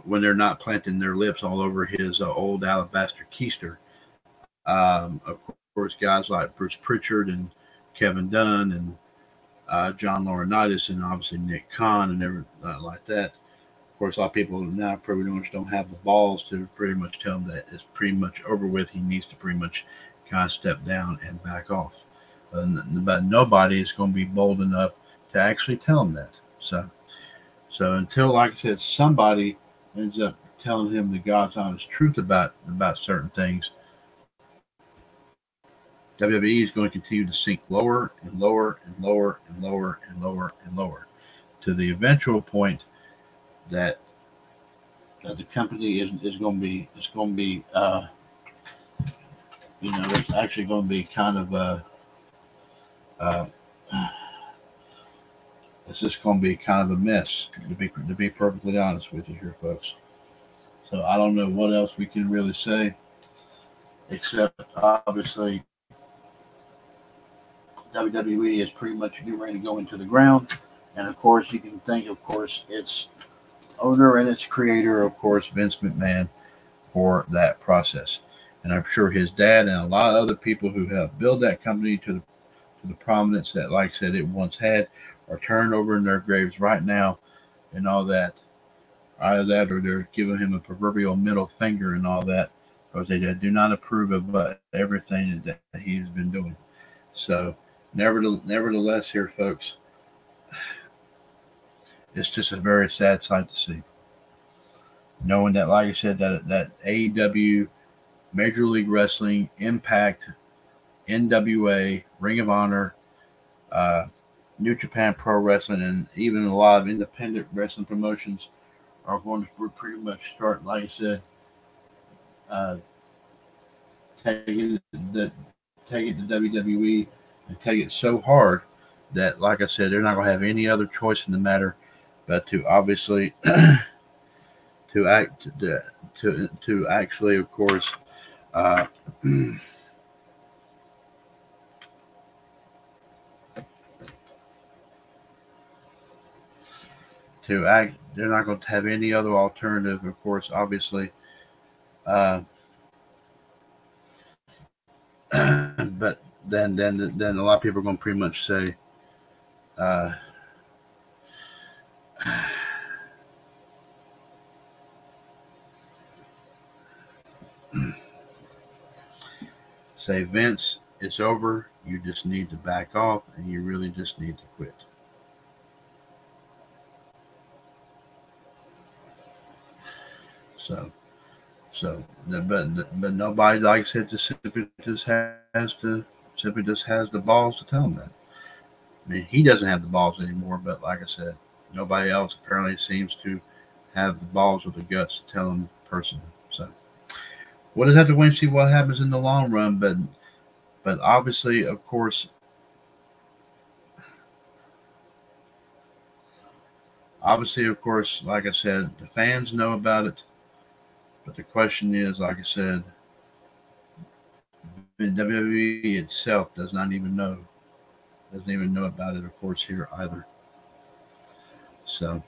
when they're not planting their lips all over his uh, old alabaster keister. Um, of course, guys like Bruce Pritchard and Kevin Dunn and uh, John Laurinaitis and obviously Nick Khan and everything like that. Of course, a lot of people now pretty much don't have the balls to pretty much tell him that it's pretty much over with. He needs to pretty much kind of step down and back off. but nobody is going to be bold enough to actually tell him that. So, so until, like I said, somebody ends up telling him the God's honest truth about about certain things, WWE is going to continue to sink lower and lower and lower and lower and lower and lower to the eventual point that, that the company is, is going to be it's going to be uh, you know it's actually going to be kind of uh, uh, it's just going to be kind of a mess to be to be perfectly honest with you here folks. So I don't know what else we can really say except obviously WWE is pretty much getting ready to go into the ground. And of course, you can think, of course, its owner and its creator, of course, Vince McMahon, for that process. And I'm sure his dad and a lot of other people who have built that company to the to the prominence that, like I said, it once had, are turned over in their graves right now, and all that. Either that, or they're giving him a proverbial middle finger and all that, because they do not approve of uh, everything that he's been doing. So Nevertheless, here, folks, it's just a very sad sight to see. Knowing that, like I said, that that AEW, Major League Wrestling, Impact, NWA, Ring of Honor, uh, New Japan Pro Wrestling, and even a lot of independent wrestling promotions are going to pretty much start, like I said, uh, taking the it to WWE take it so hard that, like I said, they're not going to have any other choice in the matter but to obviously [CLEARS THROAT] to act to to, to actually, of course. Uh, [CLEARS THROAT] to act. They're not going to have any other alternative, of course, obviously. Uh, [CLEARS THROAT] but then, then, then a lot of people are going to pretty much say, uh, [SIGHS] say, Vince, it's over. You just need to back off and you really just need to quit. So, so, but but nobody, like I said, just simply just has to simply just has the balls to tell him that. I mean, he doesn't have the balls anymore, but like I said, nobody else apparently seems to have the balls or the guts to tell him personally. So, we'll just have to wait and see what happens in the long run. But, but obviously, of course, obviously, of course, like I said, the fans know about it. But the question is, like I said, WWE itself does not even know, doesn't even know about it, of course, here either. So,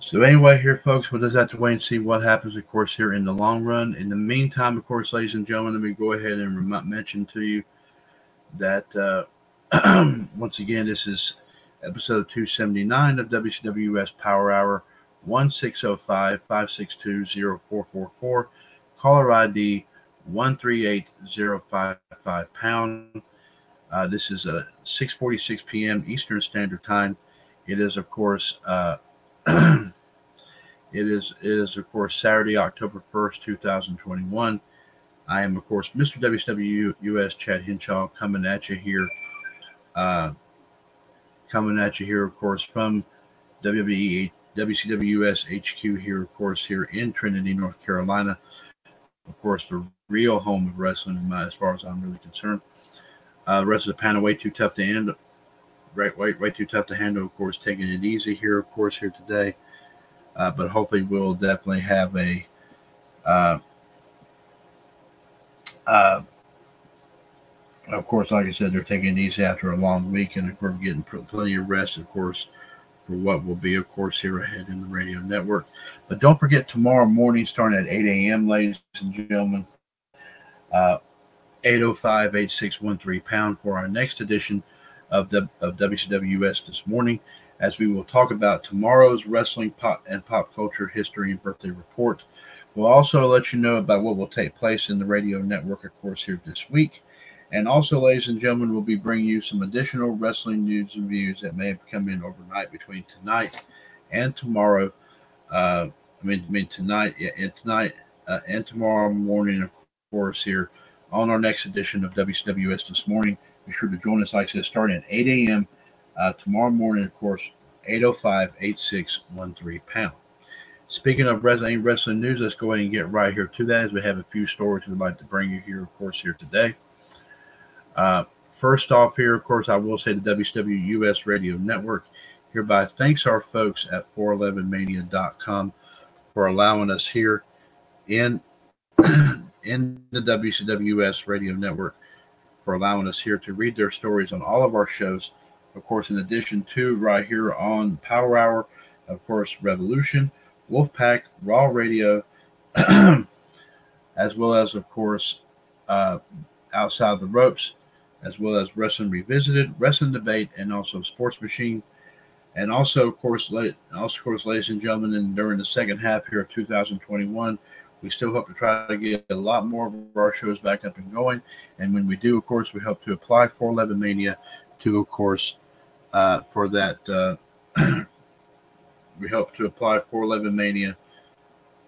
so anyway, here, folks, we'll just have to wait and see what happens, of course, here in the long run. In the meantime, of course, ladies and gentlemen, let me go ahead and mention to you that uh, [CLEARS THROAT] once again, this is episode 279 of WCWS Power Hour. 1605 562 0444. Caller ID 138055 pound. Uh, this is a 6:46 p.m. Eastern Standard Time. It is, of course, uh, [CLEARS THROAT] it is it is of course Saturday, October 1st, 2021. I am, of course, Mr. WCW US Chad Henshaw coming at you here, uh, coming at you here, of course, from WWE WCWS HQ here, of course, here in Trinity, North Carolina. Of course, the real home of wrestling, as far as I'm really concerned. Uh, the rest of the panel way too tough to handle. Right, way, way too tough to handle. Of course, taking it easy here, of course, here today. Uh, but hopefully, we'll definitely have a. Uh, uh, of course, like I said, they're taking easy after a long week, and of course, getting plenty of rest. Of course, for what will be, of course, here ahead in the radio network. But don't forget tomorrow morning, starting at 8 a.m., ladies and gentlemen, uh, 805 8613 pound for our next edition of, the, of WCWS this morning, as we will talk about tomorrow's wrestling pop and pop culture history and birthday report. We'll also let you know about what will take place in the radio network, of course, here this week. And also, ladies and gentlemen, we'll be bringing you some additional wrestling news and views that may have come in overnight between tonight and tomorrow. Uh, I mean, I mean tonight and tonight uh, and tomorrow morning, of course, here on our next edition of WCWS this morning. Be sure to join us, like I said, starting at 8 a.m. Uh, tomorrow morning, of course, 805 8613 pound. Speaking of wrestling, wrestling news, let's go ahead and get right here to that as we have a few stories we'd like to bring you here, of course, here today. Uh, first off, here, of course, I will say the WCW US Radio Network hereby thanks our folks at 411mania.com for allowing us here in [CLEARS THROAT] in the WCWS Radio Network for allowing us here to read their stories on all of our shows. Of course, in addition to right here on Power Hour, of course, Revolution, Wolfpack, Raw Radio, [CLEARS THROAT] as well as, of course, uh, Outside the Ropes, as well as Wrestling Revisited, Wrestling Debate, and also Sports Machine. And also, of course, late, also, of course, ladies and gentlemen, and during the second half here of 2021, we still hope to try to get a lot more of our shows back up and going. And when we do, of course, we hope to apply 411 Mania to, of course, uh, for that. Uh, [CLEARS THROAT] we hope to apply 411 Mania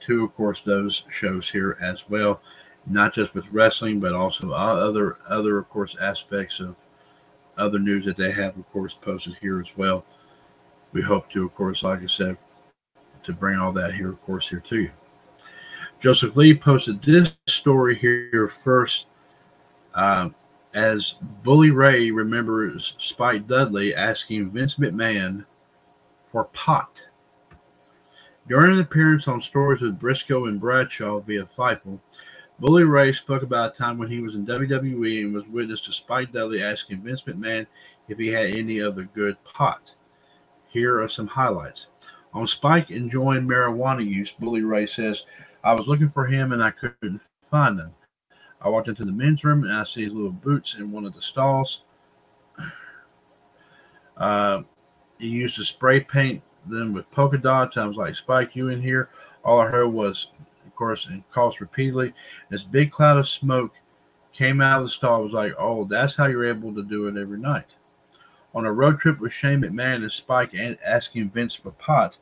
to, of course, those shows here as well, not just with wrestling, but also other other, of course, aspects of other news that they have, of course, posted here as well. We hope to, of course, like I said, to bring all that here, of course, here to you. Joseph Lee posted this story here first. Uh, as Bully Ray remembers Spike Dudley asking Vince McMahon for pot. During an appearance on Stories with Brisco and Bradshaw via Fightful, Bully Ray spoke about a time when he was in WWE and was witness to Spike Dudley asking Vince McMahon if he had any of the good pot. Here are some highlights. On Spike enjoying marijuana use, Bully Ray says, I was looking for him and I couldn't find him. I walked into the men's room and I see his little boots in one of the stalls. Uh, he used to spray paint them with polka dots. I was like, Spike, you in here? All I heard was, of course, and calls repeatedly. This big cloud of smoke came out of the stall. I was like, oh, that's how you're able to do it every night. On a road trip with Shane McMahon and Spike and asking Vince for pot,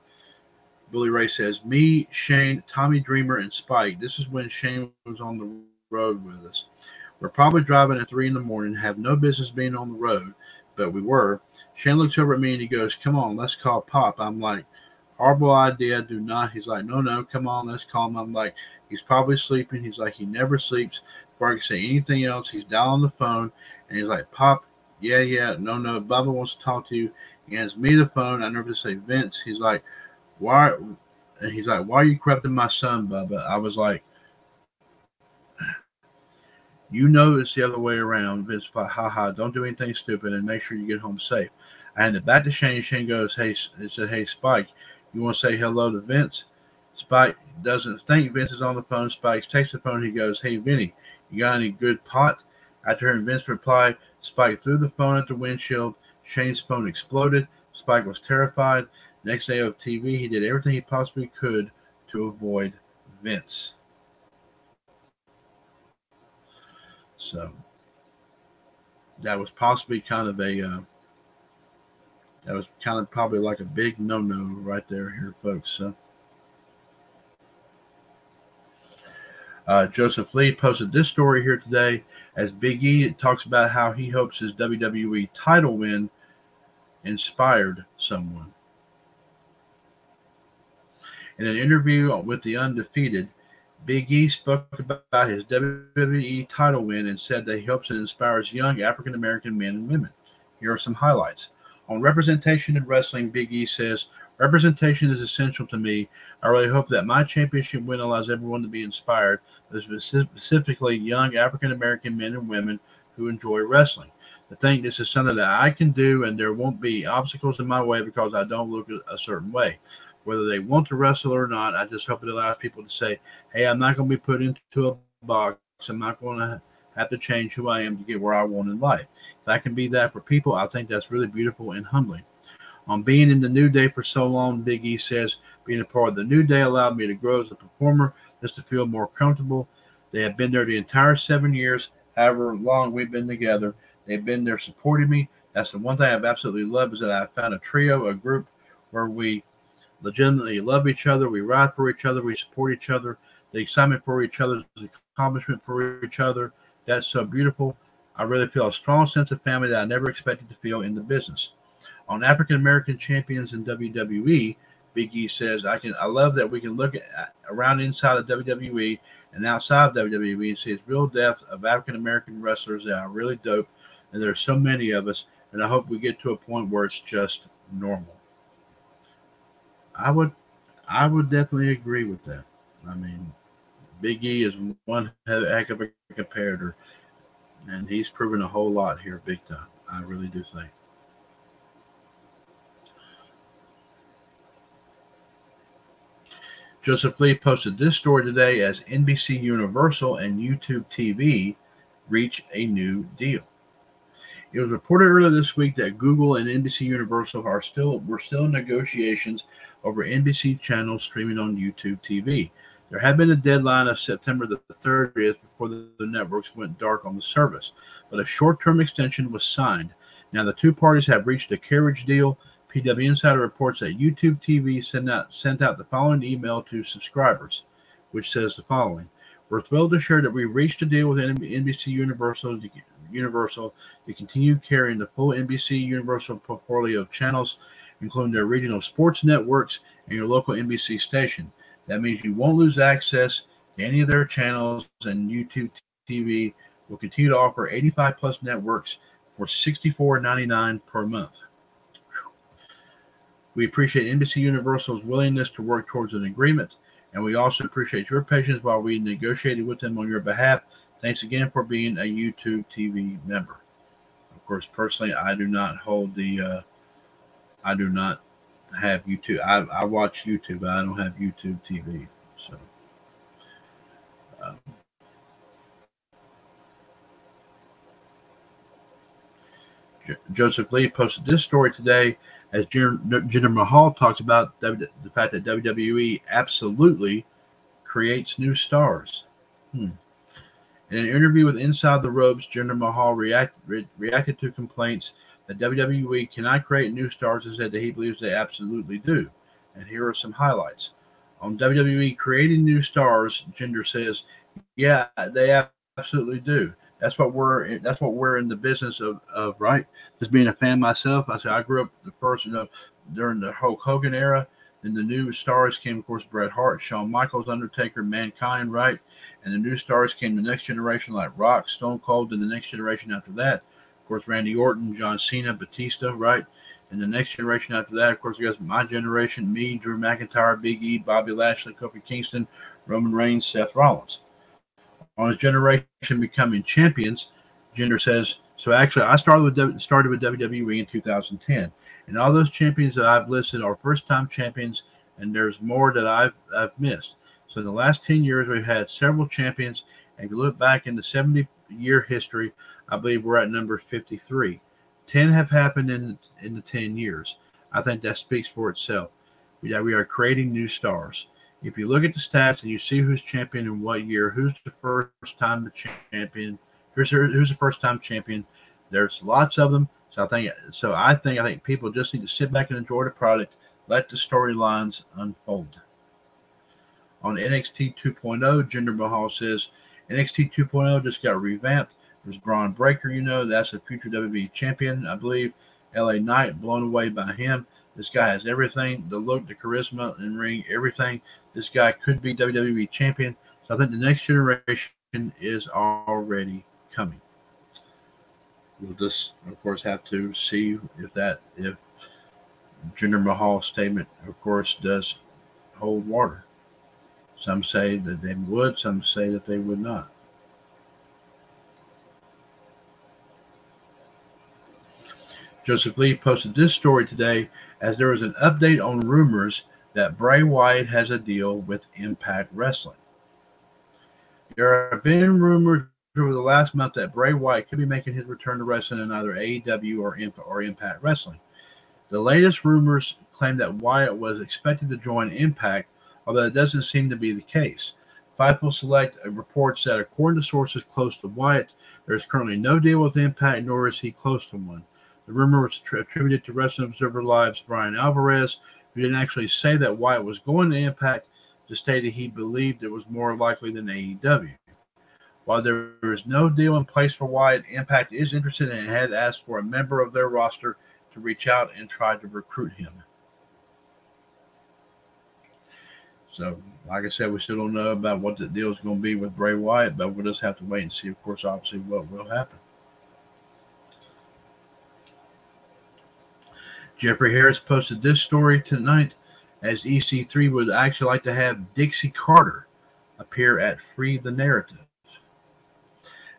Bully Ray says, Me, Shane, Tommy Dreamer, and Spike. This is when Shane was on the road with us. We're probably driving at three in the morning, have no business being on the road, but we were. Shane looks over at me and he goes, Come on, let's call Pop. I'm like, Horrible idea. Do not. He's like, No, no, come on, let's call him. I'm like, He's probably sleeping. He's like, He never sleeps. Before I can say anything else, he's on the phone and he's like, Pop, yeah, yeah, no, no, Bubba wants to talk to you. He hands me the phone. I never say Vince. He's like, Why? And he's like, Why are you corrupting my son, Bubba? I was like, you know it's the other way around. Vince like, ha ha, don't do anything stupid and make sure you get home safe. I handed back to Shane. Shane goes, Hey, it said, Hey, Spike, you want to say hello to Vince? Spike doesn't think Vince is on the phone. Spike takes the phone. He goes, Hey, Vinny, you got any good pot? After hearing Vince reply, Spike threw the phone at the windshield. Shane's phone exploded. Spike was terrified. Next day of TV, he did everything he possibly could to avoid Vince. So that was possibly kind of a uh, that was kind of probably like a big no-no right there here, folks. So, uh, Joseph Lee posted this story here today as Big E talks about how he hopes his WWE title win inspired someone. In an interview with the Undefeated, Big E spoke about his WWE title win and said that he hopes it inspires young African American men and women. Here are some highlights. On representation in wrestling, Big E says, Representation is essential to me. I really hope that my championship win allows everyone to be inspired, specifically young African American men and women who enjoy wrestling. To think this is something that I can do and there won't be obstacles in my way because I don't look a certain way whether they want to wrestle or not. I just hope it allows people to say, hey, I'm not going to be put into a box. I'm not going to have to change who I am to get where I want in life. If I can be that for people, I think that's really beautiful and humbling. On being in the New Day for so long, Big E says, being a part of the New Day allowed me to grow as a performer, just to feel more comfortable. They have been there the entire seven years, however long we've been together. They've been there supporting me. That's the one thing I've absolutely loved is that I found a trio, a group where we legitimately love each other. We ride for each other. We support each other. The excitement for each other, the accomplishment for each other. That's so beautiful. I really feel a strong sense of family that I never expected to feel in the business. On African American champions in WWE, Big E says, "I can. I love that we can look at, around inside of WWE and outside of WWE and see its real depth of African American wrestlers that are really dope. And there are so many of us. And I hope we get to a point where it's just normal." I would, I would definitely agree with that. I mean, Big E is one heck of a comparator, and he's proven a whole lot here, big time. I really do think. Joseph Lee posted this story today as NBC Universal and YouTube TV reach a new deal. It was reported earlier this week that Google and NBC Universal are still were still in negotiations over NBC channels streaming on YouTube TV. There had been a deadline of September the 30th before the, networks went dark on the service, but a short-term extension was signed. Now, the two parties have reached a carriage deal. PW Insider reports that YouTube TV sent out, sent out the following email to subscribers, which says the following We're thrilled to share that we reached a deal with NBC Universal to, Universal to continue carrying the full NBC Universal portfolio of channels, including their regional sports networks and your local NBC station. That means you won't lose access to any of their channels, and YouTube TV will continue to offer 85 plus networks for $64.99 per month. We appreciate NBC Universal's willingness to work towards an agreement, and we also appreciate your patience while we negotiated with them on your behalf. Thanks again for being a YouTube TV member. Of course, personally, I do not hold the, uh, I do not have YouTube. I, I watch YouTube, I don't have YouTube TV. So, um, Joseph Lee posted this story today as Jinder Mahal talked about the fact that WWE absolutely creates new stars. Hmm. In an interview with Inside the Ropes, Jinder Mahal react, re, reacted to complaints that WWE cannot create new stars and said that he believes they absolutely do. And here are some highlights. On WWE creating new stars, Jinder says, yeah, they absolutely do. That's what we're that's what we're in the business of, of right. Just being a fan myself, I said I grew up the first, you know, during the Hulk Hogan era. Then the new stars came, of course, Bret Hart, Shawn Michaels, Undertaker, Mankind, right? And the new stars came the next generation, like Rock, Stone Cold, and the next generation after that, course, Randy Orton, John Cena, Batista, right? And the next generation after that, of course, we got my generation, me, Drew McIntyre, Big E, Bobby Lashley, Kofi Kingston, Roman Reigns, Seth Rollins on his generation becoming champions, Jinder says, so actually I started with started with WWE in 2010. And all those champions that I've listed are first time champions, and there's more that I've I've missed. So in the last 10 years, we've had several champions. And if you look back in the 70 year history, I believe we're at number 53. 10 have happened in in the 10 years. I think that speaks for itself. We, we are creating new stars if you look at the stats and you see who's champion in what year, who's the first time the champion, who's who's the first time champion, there's lots of them. So I think so. I think I think people just need to sit back and enjoy the product, let the storylines unfold. On NXT 2.0, Jinder Mahal says NXT 2.0 just got revamped. There's Bron Breakker, you know, that's a future WWE champion, I believe. LA Knight, blown away by him. This guy has everything the look, the charisma, and ring, everything. This guy could be WWE champion. So I think the next generation is already coming. We'll just, of course, have to see if that, if Jinder Mahal's statement, of course, does hold water. Some say that they would, some say that they would not. Joseph Lee posted this story today as there is an update on rumors that Bray Wyatt has a deal with Impact Wrestling. There have been rumors over the last month that Bray Wyatt could be making his return to wrestling in either AEW or, Imp- or Impact Wrestling. The latest rumors claim that Wyatt was expected to join Impact, although it doesn't seem to be the case. Fightful Select reports that, according to sources close to Wyatt, there is currently no deal with Impact, nor is he close to one. The rumor was attributed to Wrestling Observer Live's Bryan Alvarez, who didn't actually say that Wyatt was going to Impact, just stated he believed it was more likely than AEW. While there is no deal in place for Wyatt, Impact is interested and had asked for a member of their roster to reach out and try to recruit him. So, like I said, we still don't know about what the deal is going to be with Bray Wyatt, but we'll just have to wait and see, of course, obviously, what will happen. Jeffrey Harris posted this story tonight as EC3 would actually like to have Dixie Carter appear at Free the Narrative.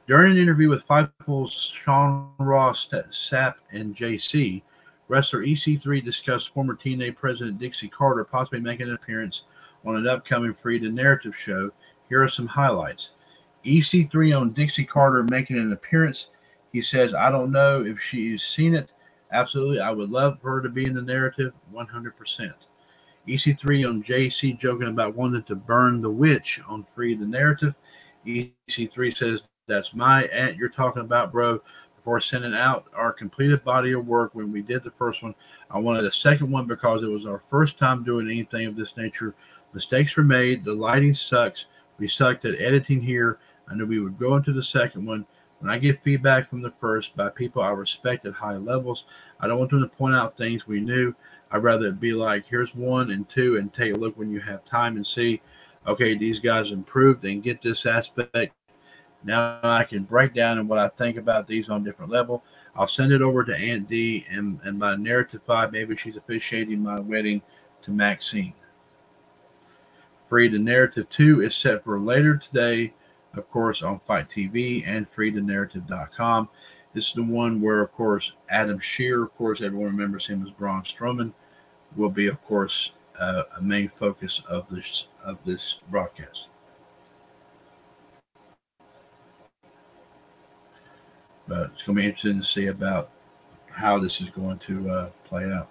During an interview with Fightful's Sean Ross Sapp and JC, wrestler EC3 discussed former TNA president Dixie Carter possibly making an appearance on an upcoming Free the Narrative show. Here are some highlights. EC3 on Dixie Carter making an appearance. He says, I don't know if she's seen it Absolutely. I would love her to be in the narrative 100%. EC3 on JC joking about wanting to burn the witch on Free the Narrative. EC3 says, That's my aunt you're talking about, bro. Before sending out our completed body of work when we did the first one. I wanted a second one because it was our first time doing anything of this nature. Mistakes were made. The lighting sucks. We sucked at editing here. I knew we would go into the second one. When I get feedback from the first by people I respect at high levels, I don't want them to point out things we knew. I'd rather it be like, here's one and two, and take a look when you have time and see, okay, these guys improved and get this aspect now I can break down and what I think about these on different level. I'll send it over to Aunt D and, and my narrative five. Maybe she's officiating my wedding to Maxine. Free to Narrative 2 is set for later today, of course, on FITE TV and freetonarrative.com. This is the one where, of course, Adam Scherr, of course, everyone remembers him as Braun Strowman, will be, of course, uh, a main focus of this of this broadcast. but it's going to be interesting to see about how this is going to uh, play out.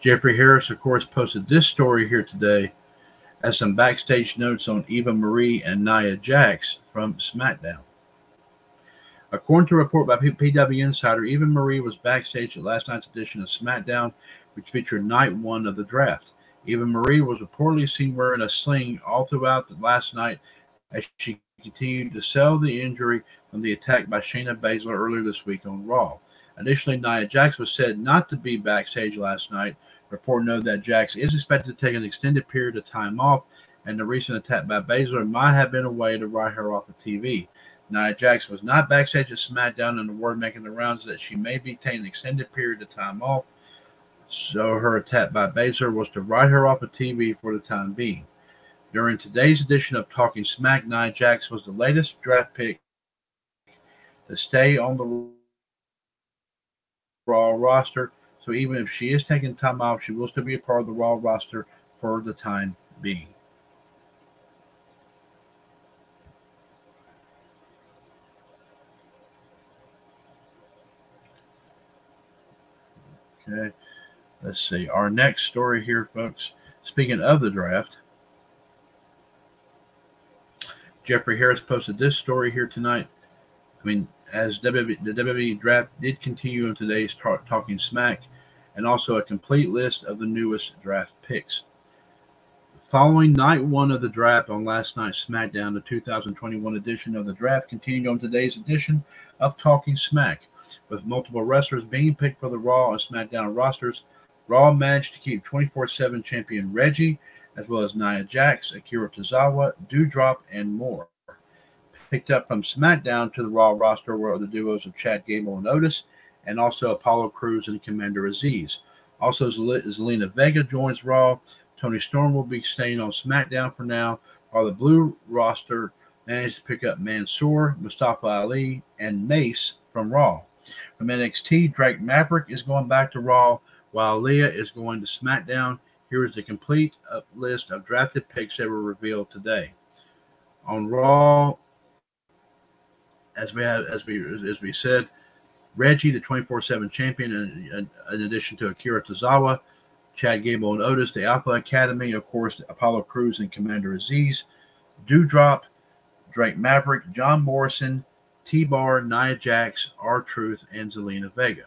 Jeffrey Harris, of course, posted this story here today as some backstage notes on Eva Marie and Nia Jax from SmackDown. According to a report by PW Insider, Eva Marie was backstage at last night's edition of SmackDown, which featured night one of the draft. Eva Marie was reportedly seen wearing a sling all throughout the last night as she continued to sell the injury from the attack by Shayna Baszler earlier this week on Raw. Additionally, Nia Jax was said not to be backstage last night. Report noted that Jax is expected to take an extended period of time off, and the recent attack by Baszler might have been a way to write her off of TV. Nia Jax was not backstage at SmackDown, and the word making the rounds that she may be taking an extended period of time off. So her attack by Baszler was to write her off of TV for the time being. During today's edition of Talking Smack, Nia Jax was the latest draft pick to stay on the Raw roster. So even if she is taking time off, she will still be a part of the Raw roster for the time being. Okay, let's see. Our next story here, folks. Speaking of the draft, Jeffrey Harris posted this story here tonight. I mean, as WWE, the WWE draft did continue on today's Talking Smack, and also a complete list of the newest draft picks. Following night one of the draft on last night's SmackDown, the 2021 edition of the draft continued on today's edition of Talking Smack, with multiple wrestlers being picked for the Raw and SmackDown rosters. Raw managed to keep 24 7 champion Reggie, as well as Nia Jax, Akira Tozawa, Doudrop, and more picked up from SmackDown to the Raw roster were the duos of Chad Gable and Otis, and also Apollo Crews and Commander Azeez. Also, Zelina Vega joins Raw. Toni Storm will be staying on SmackDown for now, while the Blue roster managed to pick up Mansoor, Mustafa Ali, and Mace from Raw. From NXT, Drake Maverick is going back to Raw, while Leah is going to SmackDown. Here is the complete list of drafted picks that were revealed today. On Raw, as we have, as we as we said, Reggie, the 24/7 champion, in, in addition to Akira Tozawa, Chad Gable and Otis, the Alpha Academy, of course, Apollo Crews and Commander Azeez, Doudrop, Drake Maverick, John Morrison, T Bar, Nia Jax, R Truth, and Zelina Vega.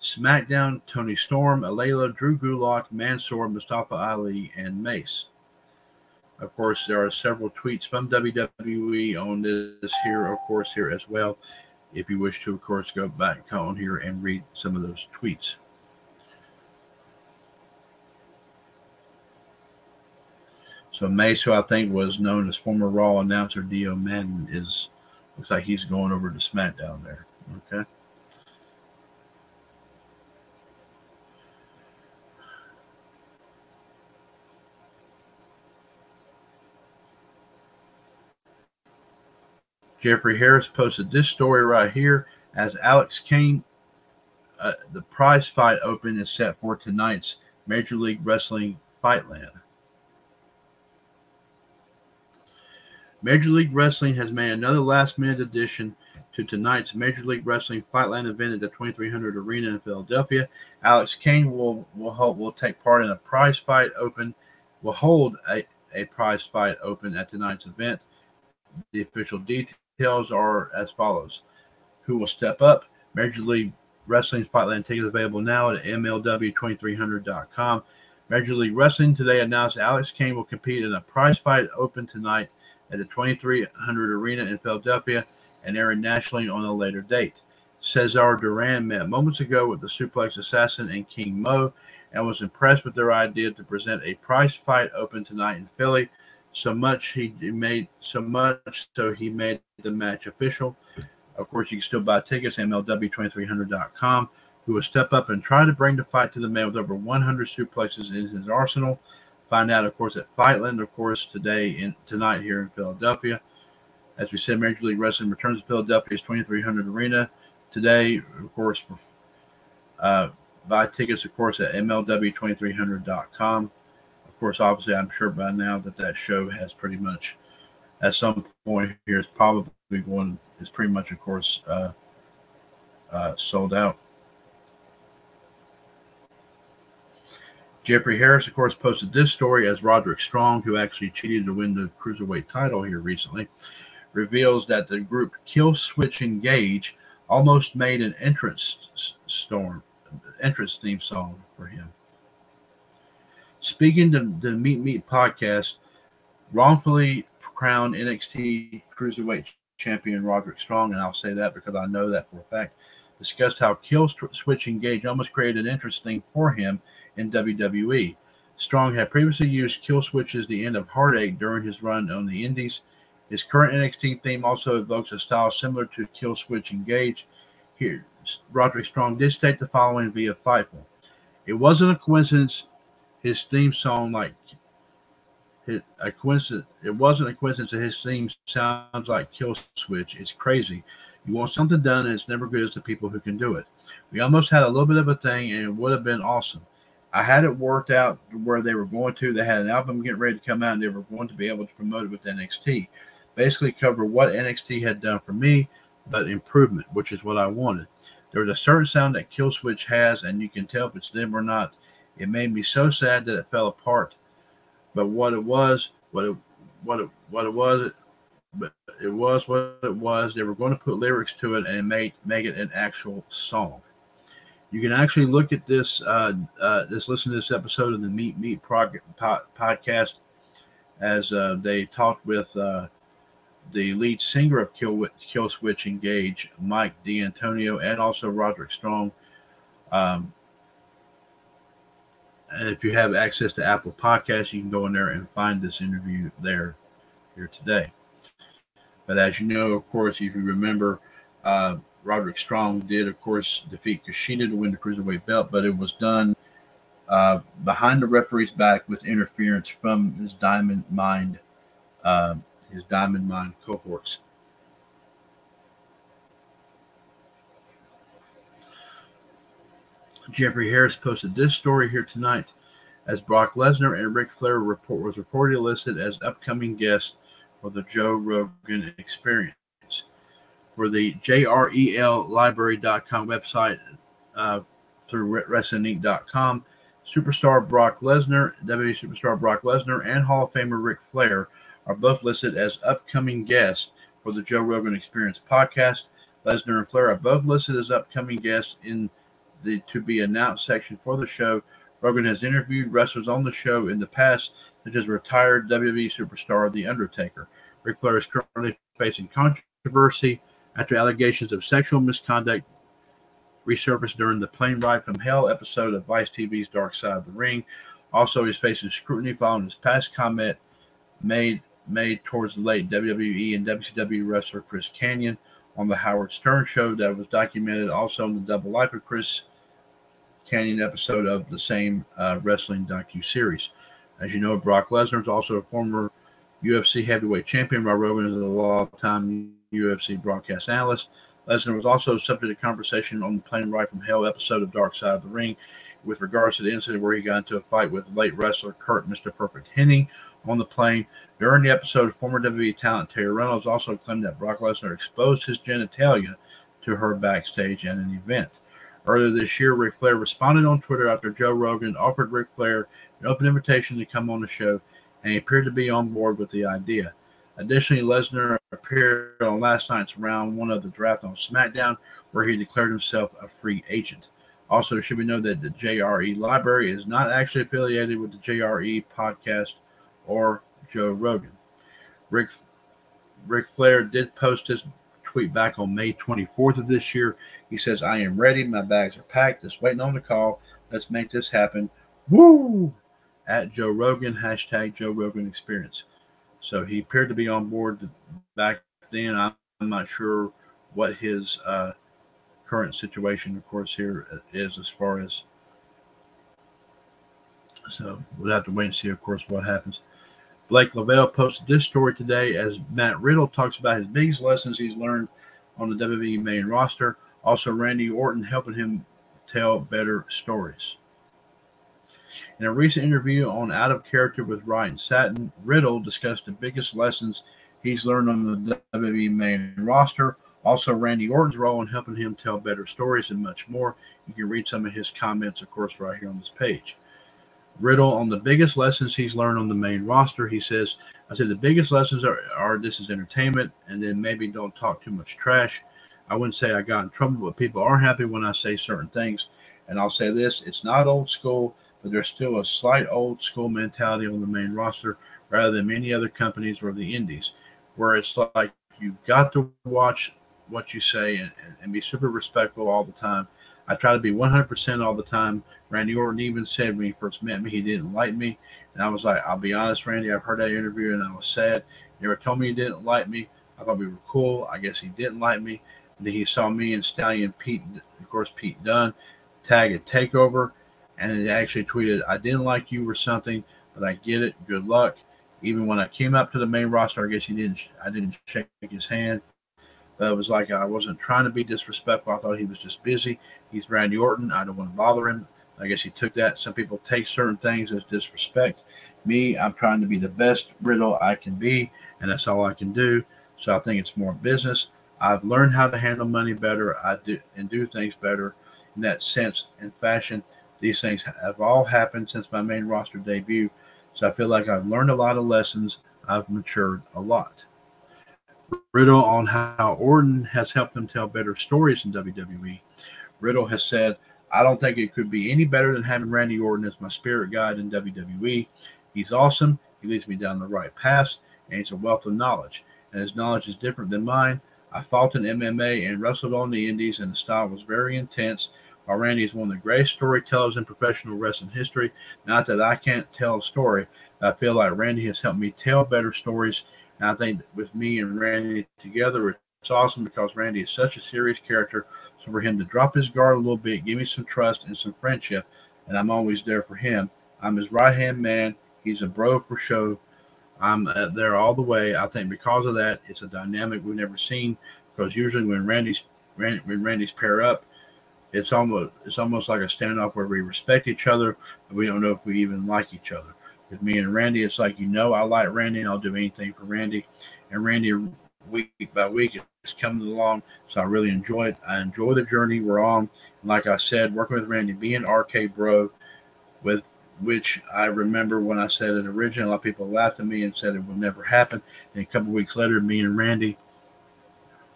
SmackDown, Toni Storm, Aliyah, Drew Gulak, Mansoor, Mustafa Ali, and Mace. Of course, there are several tweets from WWE on this here, of course, here as well. If you wish to, of course, go back on here and read some of those tweets. So Mace, who I think was known as former Raw announcer Dio Maddin, is looks like he's going over to SmackDown there. Okay. Jeffrey Harris posted this story right here as Alex Kane. Uh, the prize fight open is set for tonight's Major League Wrestling Fightland. Major League Wrestling has made another last minute addition to tonight's Major League Wrestling Fightland event at the 2300 Arena in Philadelphia. Alex Kane will will help, will take part in a prize fight open, will hold a, a prize fight open at tonight's event. The official details details are as follows. who will step up. Major League Wrestling Fightland tickets available now at MLW2300.com. Major League Wrestling today announced Alex Kane will compete in a prize fight open tonight at the 2300 Arena in Philadelphia and airing nationally on a later date. Cesar Duran met moments ago with the Suplex Assassin and King Mo and was impressed with their idea to present a prize fight open tonight in Philly. So much he made so much so he made the match official. Of course, you can still buy tickets MLW2300.com. Who will step up and try to bring the fight to the man with over 100 suplexes in his arsenal. Find out, of course, at Fightland, of course, today and tonight here in Philadelphia. As we said, Major League Wrestling returns to Philadelphia's 2300 Arena today. Of course, uh, buy tickets, of course, at MLW2300.com. Course, obviously, I'm sure by now that that show has pretty much, at some point here, is probably going is pretty much, of course, uh, uh, sold out. Jeffrey Harris, of course, posted this story as Roderick Strong, who actually cheated to win the cruiserweight title here recently, reveals that the group Killswitch Engage almost made an entrance storm, entrance theme song for him. Speaking to the Meet Meet podcast, wrongfully crowned NXT Cruiserweight champion Roderick Strong, and I'll say that because I know that for a fact, discussed how Kill Switch Engage almost created an interesting for him in WWE. Strong had previously used Killswitch as the end of Heartache during his run on the Indies. His current NXT theme also evokes a style similar to Killswitch Engage. Here, Roderick Strong did state the following via Fightful. It wasn't a coincidence his theme song like a coincidence. It wasn't a coincidence that his theme sounds like Kill Switch. It's crazy. You want something done, and it's never good as the people who can do it. We almost had a little bit of a thing, and it would have been awesome. I had it worked out where they were going to. They had an album getting ready to come out, and they were going to be able to promote it with NXT. Basically, cover what NXT had done for me, but improvement, which is what I wanted. There was a certain sound that Killswitch has, and you can tell if it's them or not. It made me so sad that it fell apart but what it was, what it, what it, what it was, but it was what it was. They were going to put lyrics to it and make make it an actual song. You can actually look at this, uh, uh, just listen to this episode of the Meet Meet prog- podcast as uh, they talked with uh, the lead singer of Kill, Killswitch Engage, Mike D'Antonio, and also Roderick Strong. Um, and if you have access to Apple Podcasts, you can go in there and find this interview there here today. But as you know, of course, if you remember, uh, Roderick Strong did, of course, defeat Kushida to win the cruiserweight belt, but it was done uh, behind the referee's back with interference from his Diamond Mine, uh, his Diamond Mine cohorts. Jeffrey Harris posted this story here tonight as Brock Lesnar and Ric Flair report was reportedly listed as upcoming guests for the Joe Rogan Experience. For the JRELibrary.com website uh, through WrestlingInc.com, superstar Brock Lesnar, WWE superstar Brock Lesnar, and Hall of Famer Ric Flair are both listed as upcoming guests for the Joe Rogan Experience podcast. Lesnar and Flair are both listed as upcoming guests in the to be announced section for the show. Rogan has interviewed wrestlers on the show in the past, such as retired WWE superstar The Undertaker. Ric Flair is currently facing controversy after allegations of sexual misconduct resurfaced during the Plane Ride from Hell episode of Vice TV's Dark Side of the Ring. Also, he's facing scrutiny following his past comment made made towards the late WWE and WCW wrestler Chris Kanyon on the Howard Stern show that was documented also in the Double Life of Chris Kanyon episode of the same uh, wrestling docu series. As you know, Brock Lesnar is also a former UFC heavyweight champion. While Rogan is a long-time UFC broadcast analyst. Lesnar was also subject to conversation on the Plane Ride from Hell episode of Dark Side of the Ring with regards to the incident where he got into a fight with late wrestler Kurt Mr. Perfect Hennig on the plane. During the episode, former WWE talent Terri Runnels also claimed that Brock Lesnar exposed his genitalia to her backstage at an event. Earlier this year, Ric Flair responded on Twitter after Joe Rogan offered Ric Flair an open invitation to come on the show, and he appeared to be on board with the idea. Additionally, Lesnar appeared on last night's round one of the draft on SmackDown, where he declared himself a free agent. Also, should we know that the JRE library is not actually affiliated with the JRE podcast or Joe Rogan. Rick Ric Flair did post his tweet back on May 24th of this year. He says, I am ready. My bags are packed. Just waiting on the call. Let's make this happen. Woo! At Joe Rogan, hashtag Joe Rogan experience. So he appeared to be on board back then. I'm not sure what his uh, current situation, of course, here uh, as far as. So we'll have to wait and see, of course, what happens. Blake Lovell posted this story today as Matt Riddle talks about his biggest lessons he's learned on the WWE main roster. Also, Randy Orton helping him tell better stories. In a recent interview on Out of Character with Ryan Satin, Riddle discussed the biggest lessons he's learned on the WWE main roster, also Randy Orton's role in helping him tell better stories and much more. You can read some of his comments, of course, right here on this page. Riddle on the biggest lessons he's learned on the main roster. He says, I said the biggest lessons are, are this is entertainment and then maybe don't talk too much trash. I wouldn't say I got in trouble, but people are happy when I say certain things. And I'll say this it's not old school but there's still a slight old school mentality on the main roster rather than many other companies or the indies, where it's like you've got to watch what you say and, and, and be super respectful all the time. I try to be 100% all the time. Randy Orton even said when he first met me, he didn't like me. And I was like, I'll be honest, Randy, I've heard that interview and I was sad. He never told me he didn't like me. I thought we were cool. I guess he didn't like me. And then he saw me and Stallion Pete, of course, Pete Dunne, tag a takeover and it actually tweeted, I didn't like you or something, but I get it. Good luck. Even when I came up to the main roster, I guess he didn't I didn't shake his hand. But it was like I wasn't trying to be disrespectful. I thought he was just busy. He's Randy Orton. I don't want to bother him. I guess he took that. Some people take certain things as disrespect. Me, I'm trying to be the best Riddle I can be, and that's all I can do. So I think it's more business. I've learned how to handle money better. I do and do things better in that sense and fashion. These things have all happened since my main roster debut, so I feel like I've learned a lot of lessons. I've matured a lot. Riddle on how Orton has helped him tell better stories in WWE. Riddle has said, I don't think it could be any better than having Randy Orton as my spirit guide in WWE. He's awesome. He leads me down the right path, and he's a wealth of knowledge. And his knowledge is different than mine. I fought in MMA and wrestled on the indies, and the style was very intense while Randy is one of the greatest storytellers in professional wrestling history. Not that I can't tell a story, I feel like Randy has helped me tell better stories. And I think with me and Randy together, it's awesome because Randy is such a serious character. So for him to drop his guard a little bit, give me some trust and some friendship, and I'm always there for him. I'm his right hand man. He's a bro for show. I'm uh, there all the way. I think because of that, it's a dynamic we've never seen. Because usually when Randy's when Randy's pair up, it's almost it's almost like a standoff where we respect each other, but we don't know if we even like each other. With me and Randy, it's like you know I like Randy and I'll do anything for Randy. And Randy, week by week, It's coming along, so I really enjoy it. I enjoy the journey we're on. And like I said, working with Randy, being RK Bro, with which I remember when I said it originally, a lot of people laughed at me and said it would never happen. And a couple weeks later, me and Randy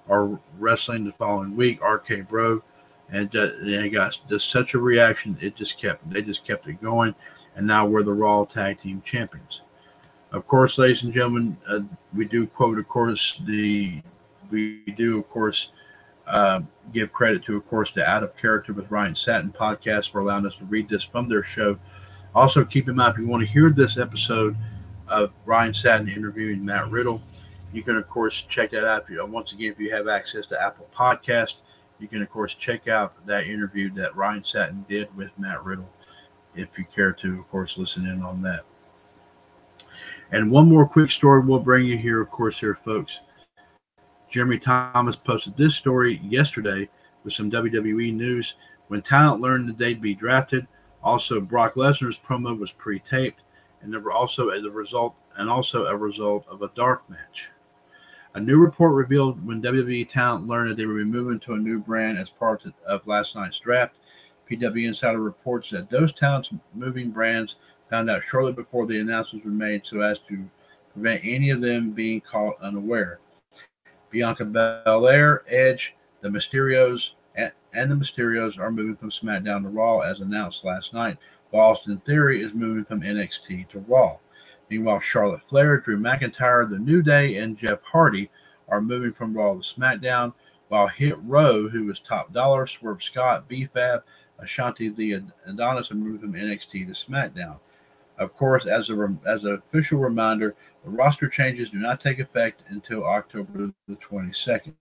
are wrestling the following week, RK Bro and they got just such a reaction. It just kept they just kept it going, and now we're the Raw Tag Team Champions. Of course, ladies and gentlemen, uh, we do quote, of course, the we do of course uh, give credit to, of course, the Out of Character with Ryan Satin podcast for allowing us to read this from their show. Also, keep in mind if you want to hear this episode of Ryan Satin interviewing Matt Riddle, you can of course check that out. Once again, if you have access to Apple Podcast you can, of course, check out that interview that Ryan Satin did with Matt Riddle if you care to, of course, listen in on that. And one more quick story we'll bring you here, of course, here, folks. Jeremy Thomas posted this story yesterday with some WWE news. When talent learned that they'd be drafted, also Brock Lesnar's promo was pre-taped, and there were also as a result, and also a result of a dark match. A new report revealed when WWE talent learned that they were moving to a new brand as part of last night's draft. PW Insider reports that those talents moving brands found out shortly before the announcements were made so as to prevent any of them being caught unaware. Bianca Belair, Edge, the Mysterios, and, and the Mysterios are moving from SmackDown to Raw as announced last night, while Austin Theory is moving from NXT to Raw. Meanwhile, Charlotte Flair, Drew McIntyre, The New Day, and Jeff Hardy are moving from Raw to SmackDown, while Hit Row, who is Top Dolla, Swerve Scott, B-Fab, the Adonis, are moving from NXT to SmackDown. Of course, as a as an official reminder, the roster changes do not take effect until October the 22nd.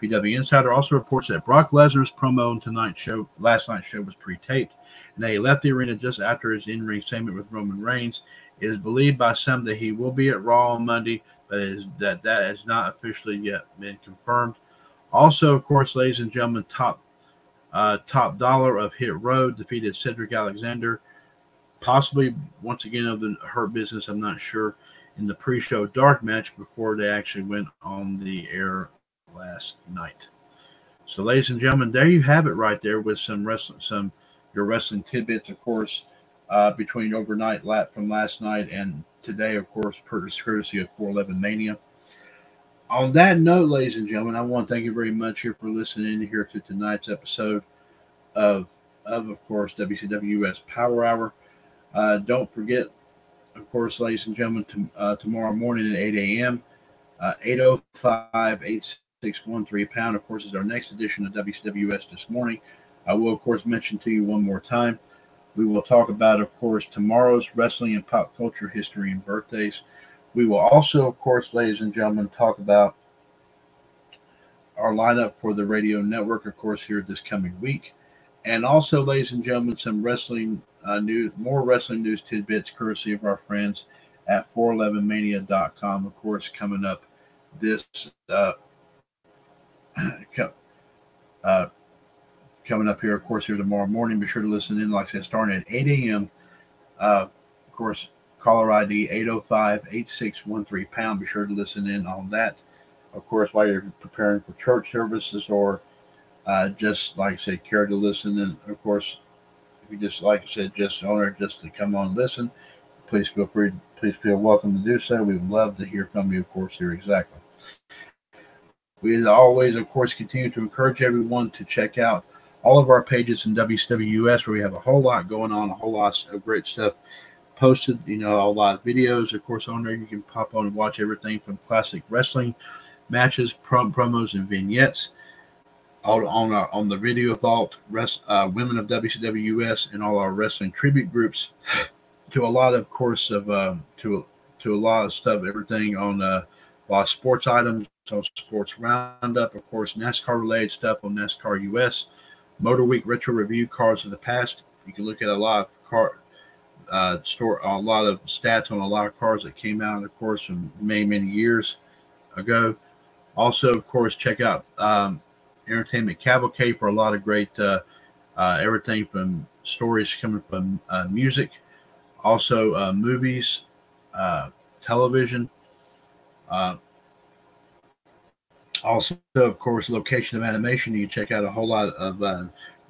PW Insider also reports that Brock Lesnar's promo on tonight's show, last night's show, was pre-taped, and that he left the arena just after his in-ring segment with Roman Reigns. It is believed by some that he will be at Raw on Monday, but is, that that has not officially yet been confirmed. Also, of course, ladies and gentlemen, top uh, Top Dolla of Hit Row defeated Cedric Alexander, possibly once again of the Hurt Business. I'm not sure in the pre-show dark match before they actually went on the air last night. So, ladies and gentlemen, there you have it right there with some wrestling, some your wrestling tidbits, of course, uh, between overnight lap from last night and today, of course, courtesy of 411 Mania. On that note, ladies and gentlemen, I want to thank you very much here for listening here to tonight's episode of, of, of course, WCWS Power Hour. Uh, don't forget, of course, ladies and gentlemen, to, uh, tomorrow morning at 8 a.m., uh, 805 8613 pound, of course, is our next edition of WCWS this morning. I will, of course, mention to you one more time. We will talk about, of course, tomorrow's wrestling and pop culture history and birthdays. We will also, of course, ladies and gentlemen, talk about our lineup for the radio network, of course, here this coming week. And also, ladies and gentlemen, some wrestling uh, news, more wrestling news tidbits courtesy of our friends at 411mania.com, of course, coming up this uh, [CLEARS THROAT] uh, coming up here, of course, here tomorrow morning. Be sure to listen in, like I said, starting at 8 a.m. Uh, of course, caller ID 805 8613 pound. Be sure to listen in on that. Of course, while you're preparing for church services or uh, just like I said, care to listen. And of course, you just, like I said, just owner, just to come on and listen, please feel free, please feel welcome to do so. We would love to hear from you, of course, here exactly. We always, of course, continue to encourage everyone to check out all of our pages in WCWS where we have a whole lot going on, a whole lot of great stuff posted, you know, a lot of videos, of course, on there. You can pop on and watch everything from classic wrestling matches, prom- promos, and vignettes. All on our, on the video vault, rest, uh, women of WCWS, and all our wrestling tribute groups. To a lot, of course, of um, to to a lot of stuff, everything on uh, a lot of sports items, on Sports Roundup, of course, NASCAR related stuff on NASCAR US Motor Week retro review cars of the past. You can look at a lot of car uh, store a lot of stats on a lot of cars that came out, of course, from many many years ago. Also, of course, check out um, Entertainment Cavalcade for a lot of great uh, uh, everything from stories coming from uh, music, also uh, movies, uh, television. Also, of course, location of animation. You check out a whole lot of uh,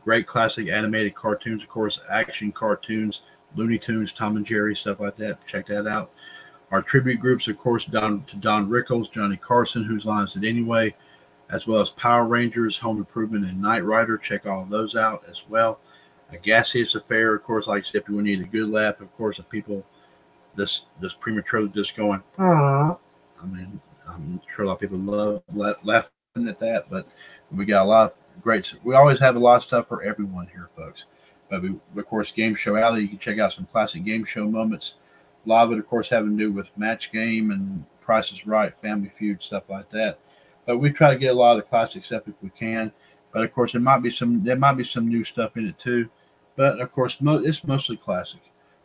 great classic animated cartoons, of course, action cartoons, Looney Tunes, Tom and Jerry, stuff like that. Check that out. Our tribute groups, of course, Don to Don Rickles, Johnny Carson, whose lines it anyway, as well as Power Rangers, Home Improvement, and Knight Rider. Check all of those out as well. A gaseous affair, of course, like I said, we need a good laugh, of course, of people this this prematurely just going, Aww. I mean, I'm sure a lot of people love laughing at that, but we got a lot of great. We always have a lot of stuff for everyone here, folks. But we, of course, Game Show Alley. You can check out some classic game show moments. A lot of it, of course, having to do with Match Game and Price is Right, Family Feud, stuff like that. But we try to get a lot of the classic stuff if we can. But of course, there might be some there might be some new stuff in it too. But of course, mo- it's mostly classic.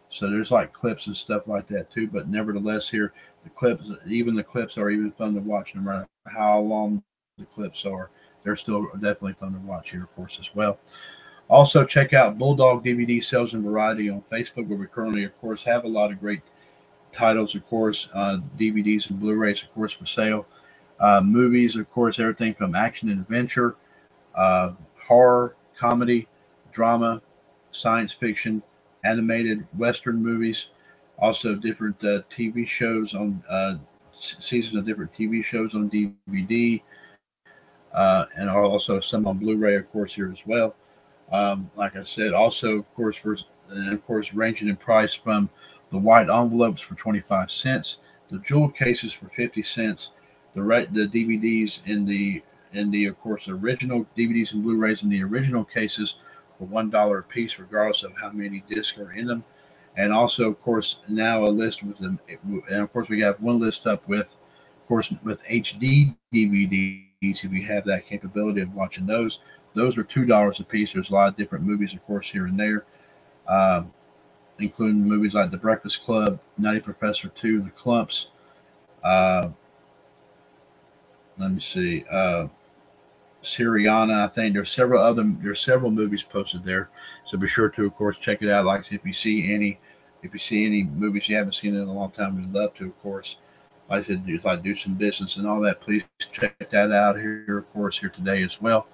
So there's like clips and stuff like that too. But nevertheless, here the clips, even the clips are even fun to watch, no matter how long the clips are. They're still definitely fun to watch here, of course, as well. Also, check out Bulldog DVD Sales and Variety on Facebook, where we currently, of course, have a lot of great titles, of course, uh, DVDs and Blu-rays, of course, for sale. Uh, movies, of course, everything from action and adventure, uh, horror, comedy, drama, science fiction, animated Western movies, Also, different uh, TV shows on uh, seasons of different TV shows on DVD, uh, and also some on Blu-ray, of course, here as well. Um, like I said, also, of course, for and of course, ranging in price from the white envelopes for 25 cents, the jewel cases for 50 cents, the right the DVDs in the in the of course original DVDs and Blu-rays in the original cases for one dollar a piece, regardless of how many discs are in them. And also, of course, now a list with them, and of course, we have one list up with, of course, with HD DVDs. If you have that capability of watching those, those are two dollars a piece. There's a lot of different movies, of course, here and there, um, including movies like The Breakfast Club, Nutty Professor Two, The Klumps. Uh, let me see. Uh, Syriana. I think there's several other there's several movies posted there, so be sure to of course check it out. Like if you see any if you see any movies you haven't seen in a long time, we'd love to of course. Like I said, if I do some business and all that, please check that out here of course here today as well.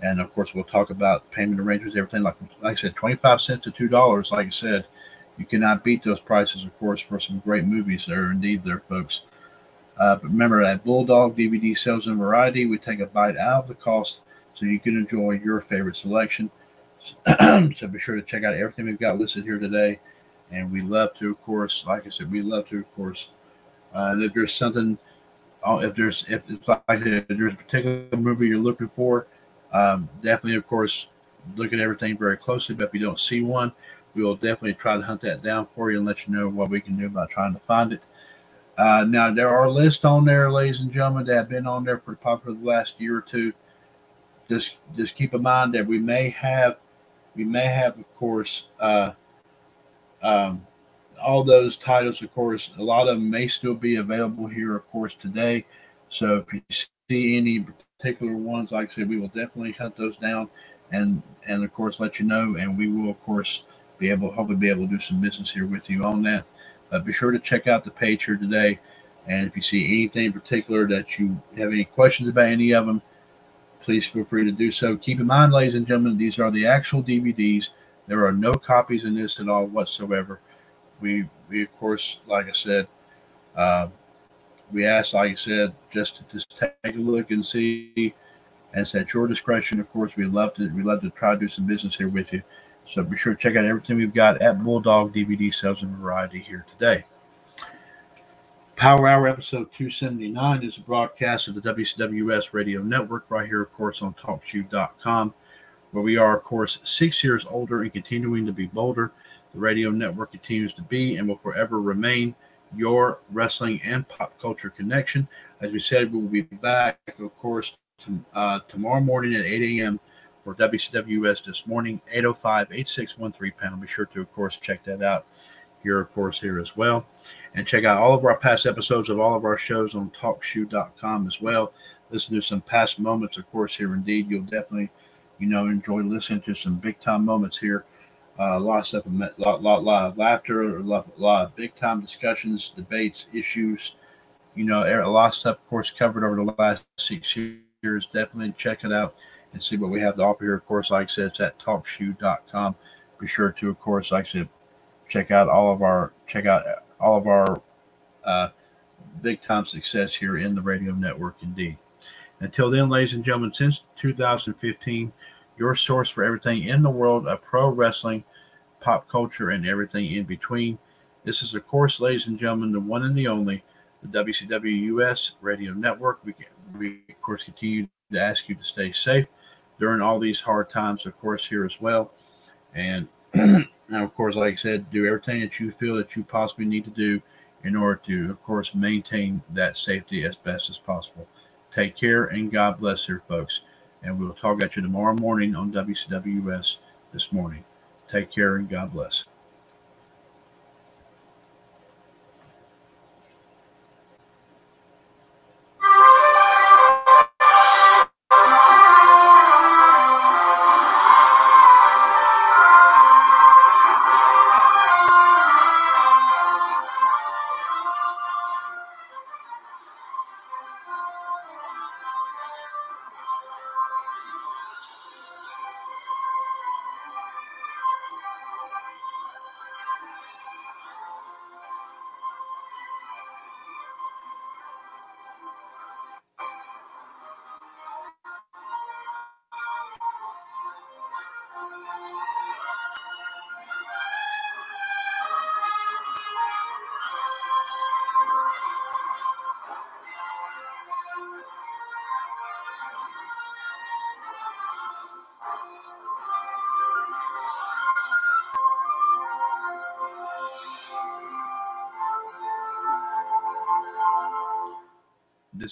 And of course we'll talk about payment arrangements, everything like like I said, twenty five cents to two dollars. Like I said, you cannot beat those prices of course for some great movies there indeed there folks. Uh, but remember, at Bulldog DVD Sales and Variety, we take a bite out of the cost so you can enjoy your favorite selection. [CLEARS THROAT] so be sure to check out everything we've got listed here today. And we love to, of course, like I said, we love to, of course, uh, if there's something, uh, if there's if, if, like, if there's a particular movie you're looking for, um, definitely, of course, look at everything very closely. But if you don't see one, we will definitely try to hunt that down for you and let you know what we can do about trying to find it. Uh, now there are lists on there, ladies and gentlemen, that have been on there for probably the last year or two. Just just keep in mind that we may have we may have, of course, uh, um, all those titles. Of course, a lot of them may still be available here, of course, today. So if you see any particular ones, like I said, we will definitely hunt those down and and of course let you know, and we will of course be able hopefully be able to do some business here with you on that. Uh, be sure to check out the page here today. And if you see anything in particular that you have any questions about any of them, please feel free to do so. Keep in mind, ladies and gentlemen, these are the actual DVDs. There are no copies in this at all whatsoever. We, we of course, like I said, uh, we ask, like I said, just to just take a look and see. And it's at your discretion. Of course, we love to we love to try to do some business here with you. So be sure to check out everything we've got at Bulldog DVD Sales and Variety here today. Power Hour episode 279 is a broadcast of the WCWS radio network right here, of course, on TalkShoe.com, where we are, of course, six years older and continuing to be bolder. The radio network continues to be and will forever remain your wrestling and pop culture connection. As we said, we will be back, of course, to, uh, tomorrow morning at 8 a.m for WCWS this morning, 805 8613 pound. Be sure to, of course, check that out here, of course, here as well. And check out all of our past episodes of all of our shows on talkshoe.com as well. Listen to some past moments, of course, here indeed. You'll definitely, you know, enjoy listening to some big time moments here. Uh, a lot of lot, lot, lot of laughter, a lot, lot of big time discussions, debates, issues. You know, a lot of stuff, of course, covered over the last six years. Definitely check it out and see what we have to offer here. Of course, like I said, it's at talkshoe.com. Be sure to, of course, like I said, check out all of our check out all of our uh, big time success here in the radio network. Indeed. Until then, ladies and gentlemen, since 2015, your source for everything in the world of pro wrestling, pop culture, and everything in between. This is, of course, ladies and gentlemen, the one and the only, the WCW US Radio Network. We, we of course, continue to ask you to stay safe during all these hard times, of course, here as well. And, [CLEARS THROAT] and of course, like I said, do everything that you feel that you possibly need to do in order to, of course, maintain that safety as best as possible. Take care and God bless here, folks. And we'll talk at you tomorrow morning on WCWS this morning. Take care and God bless.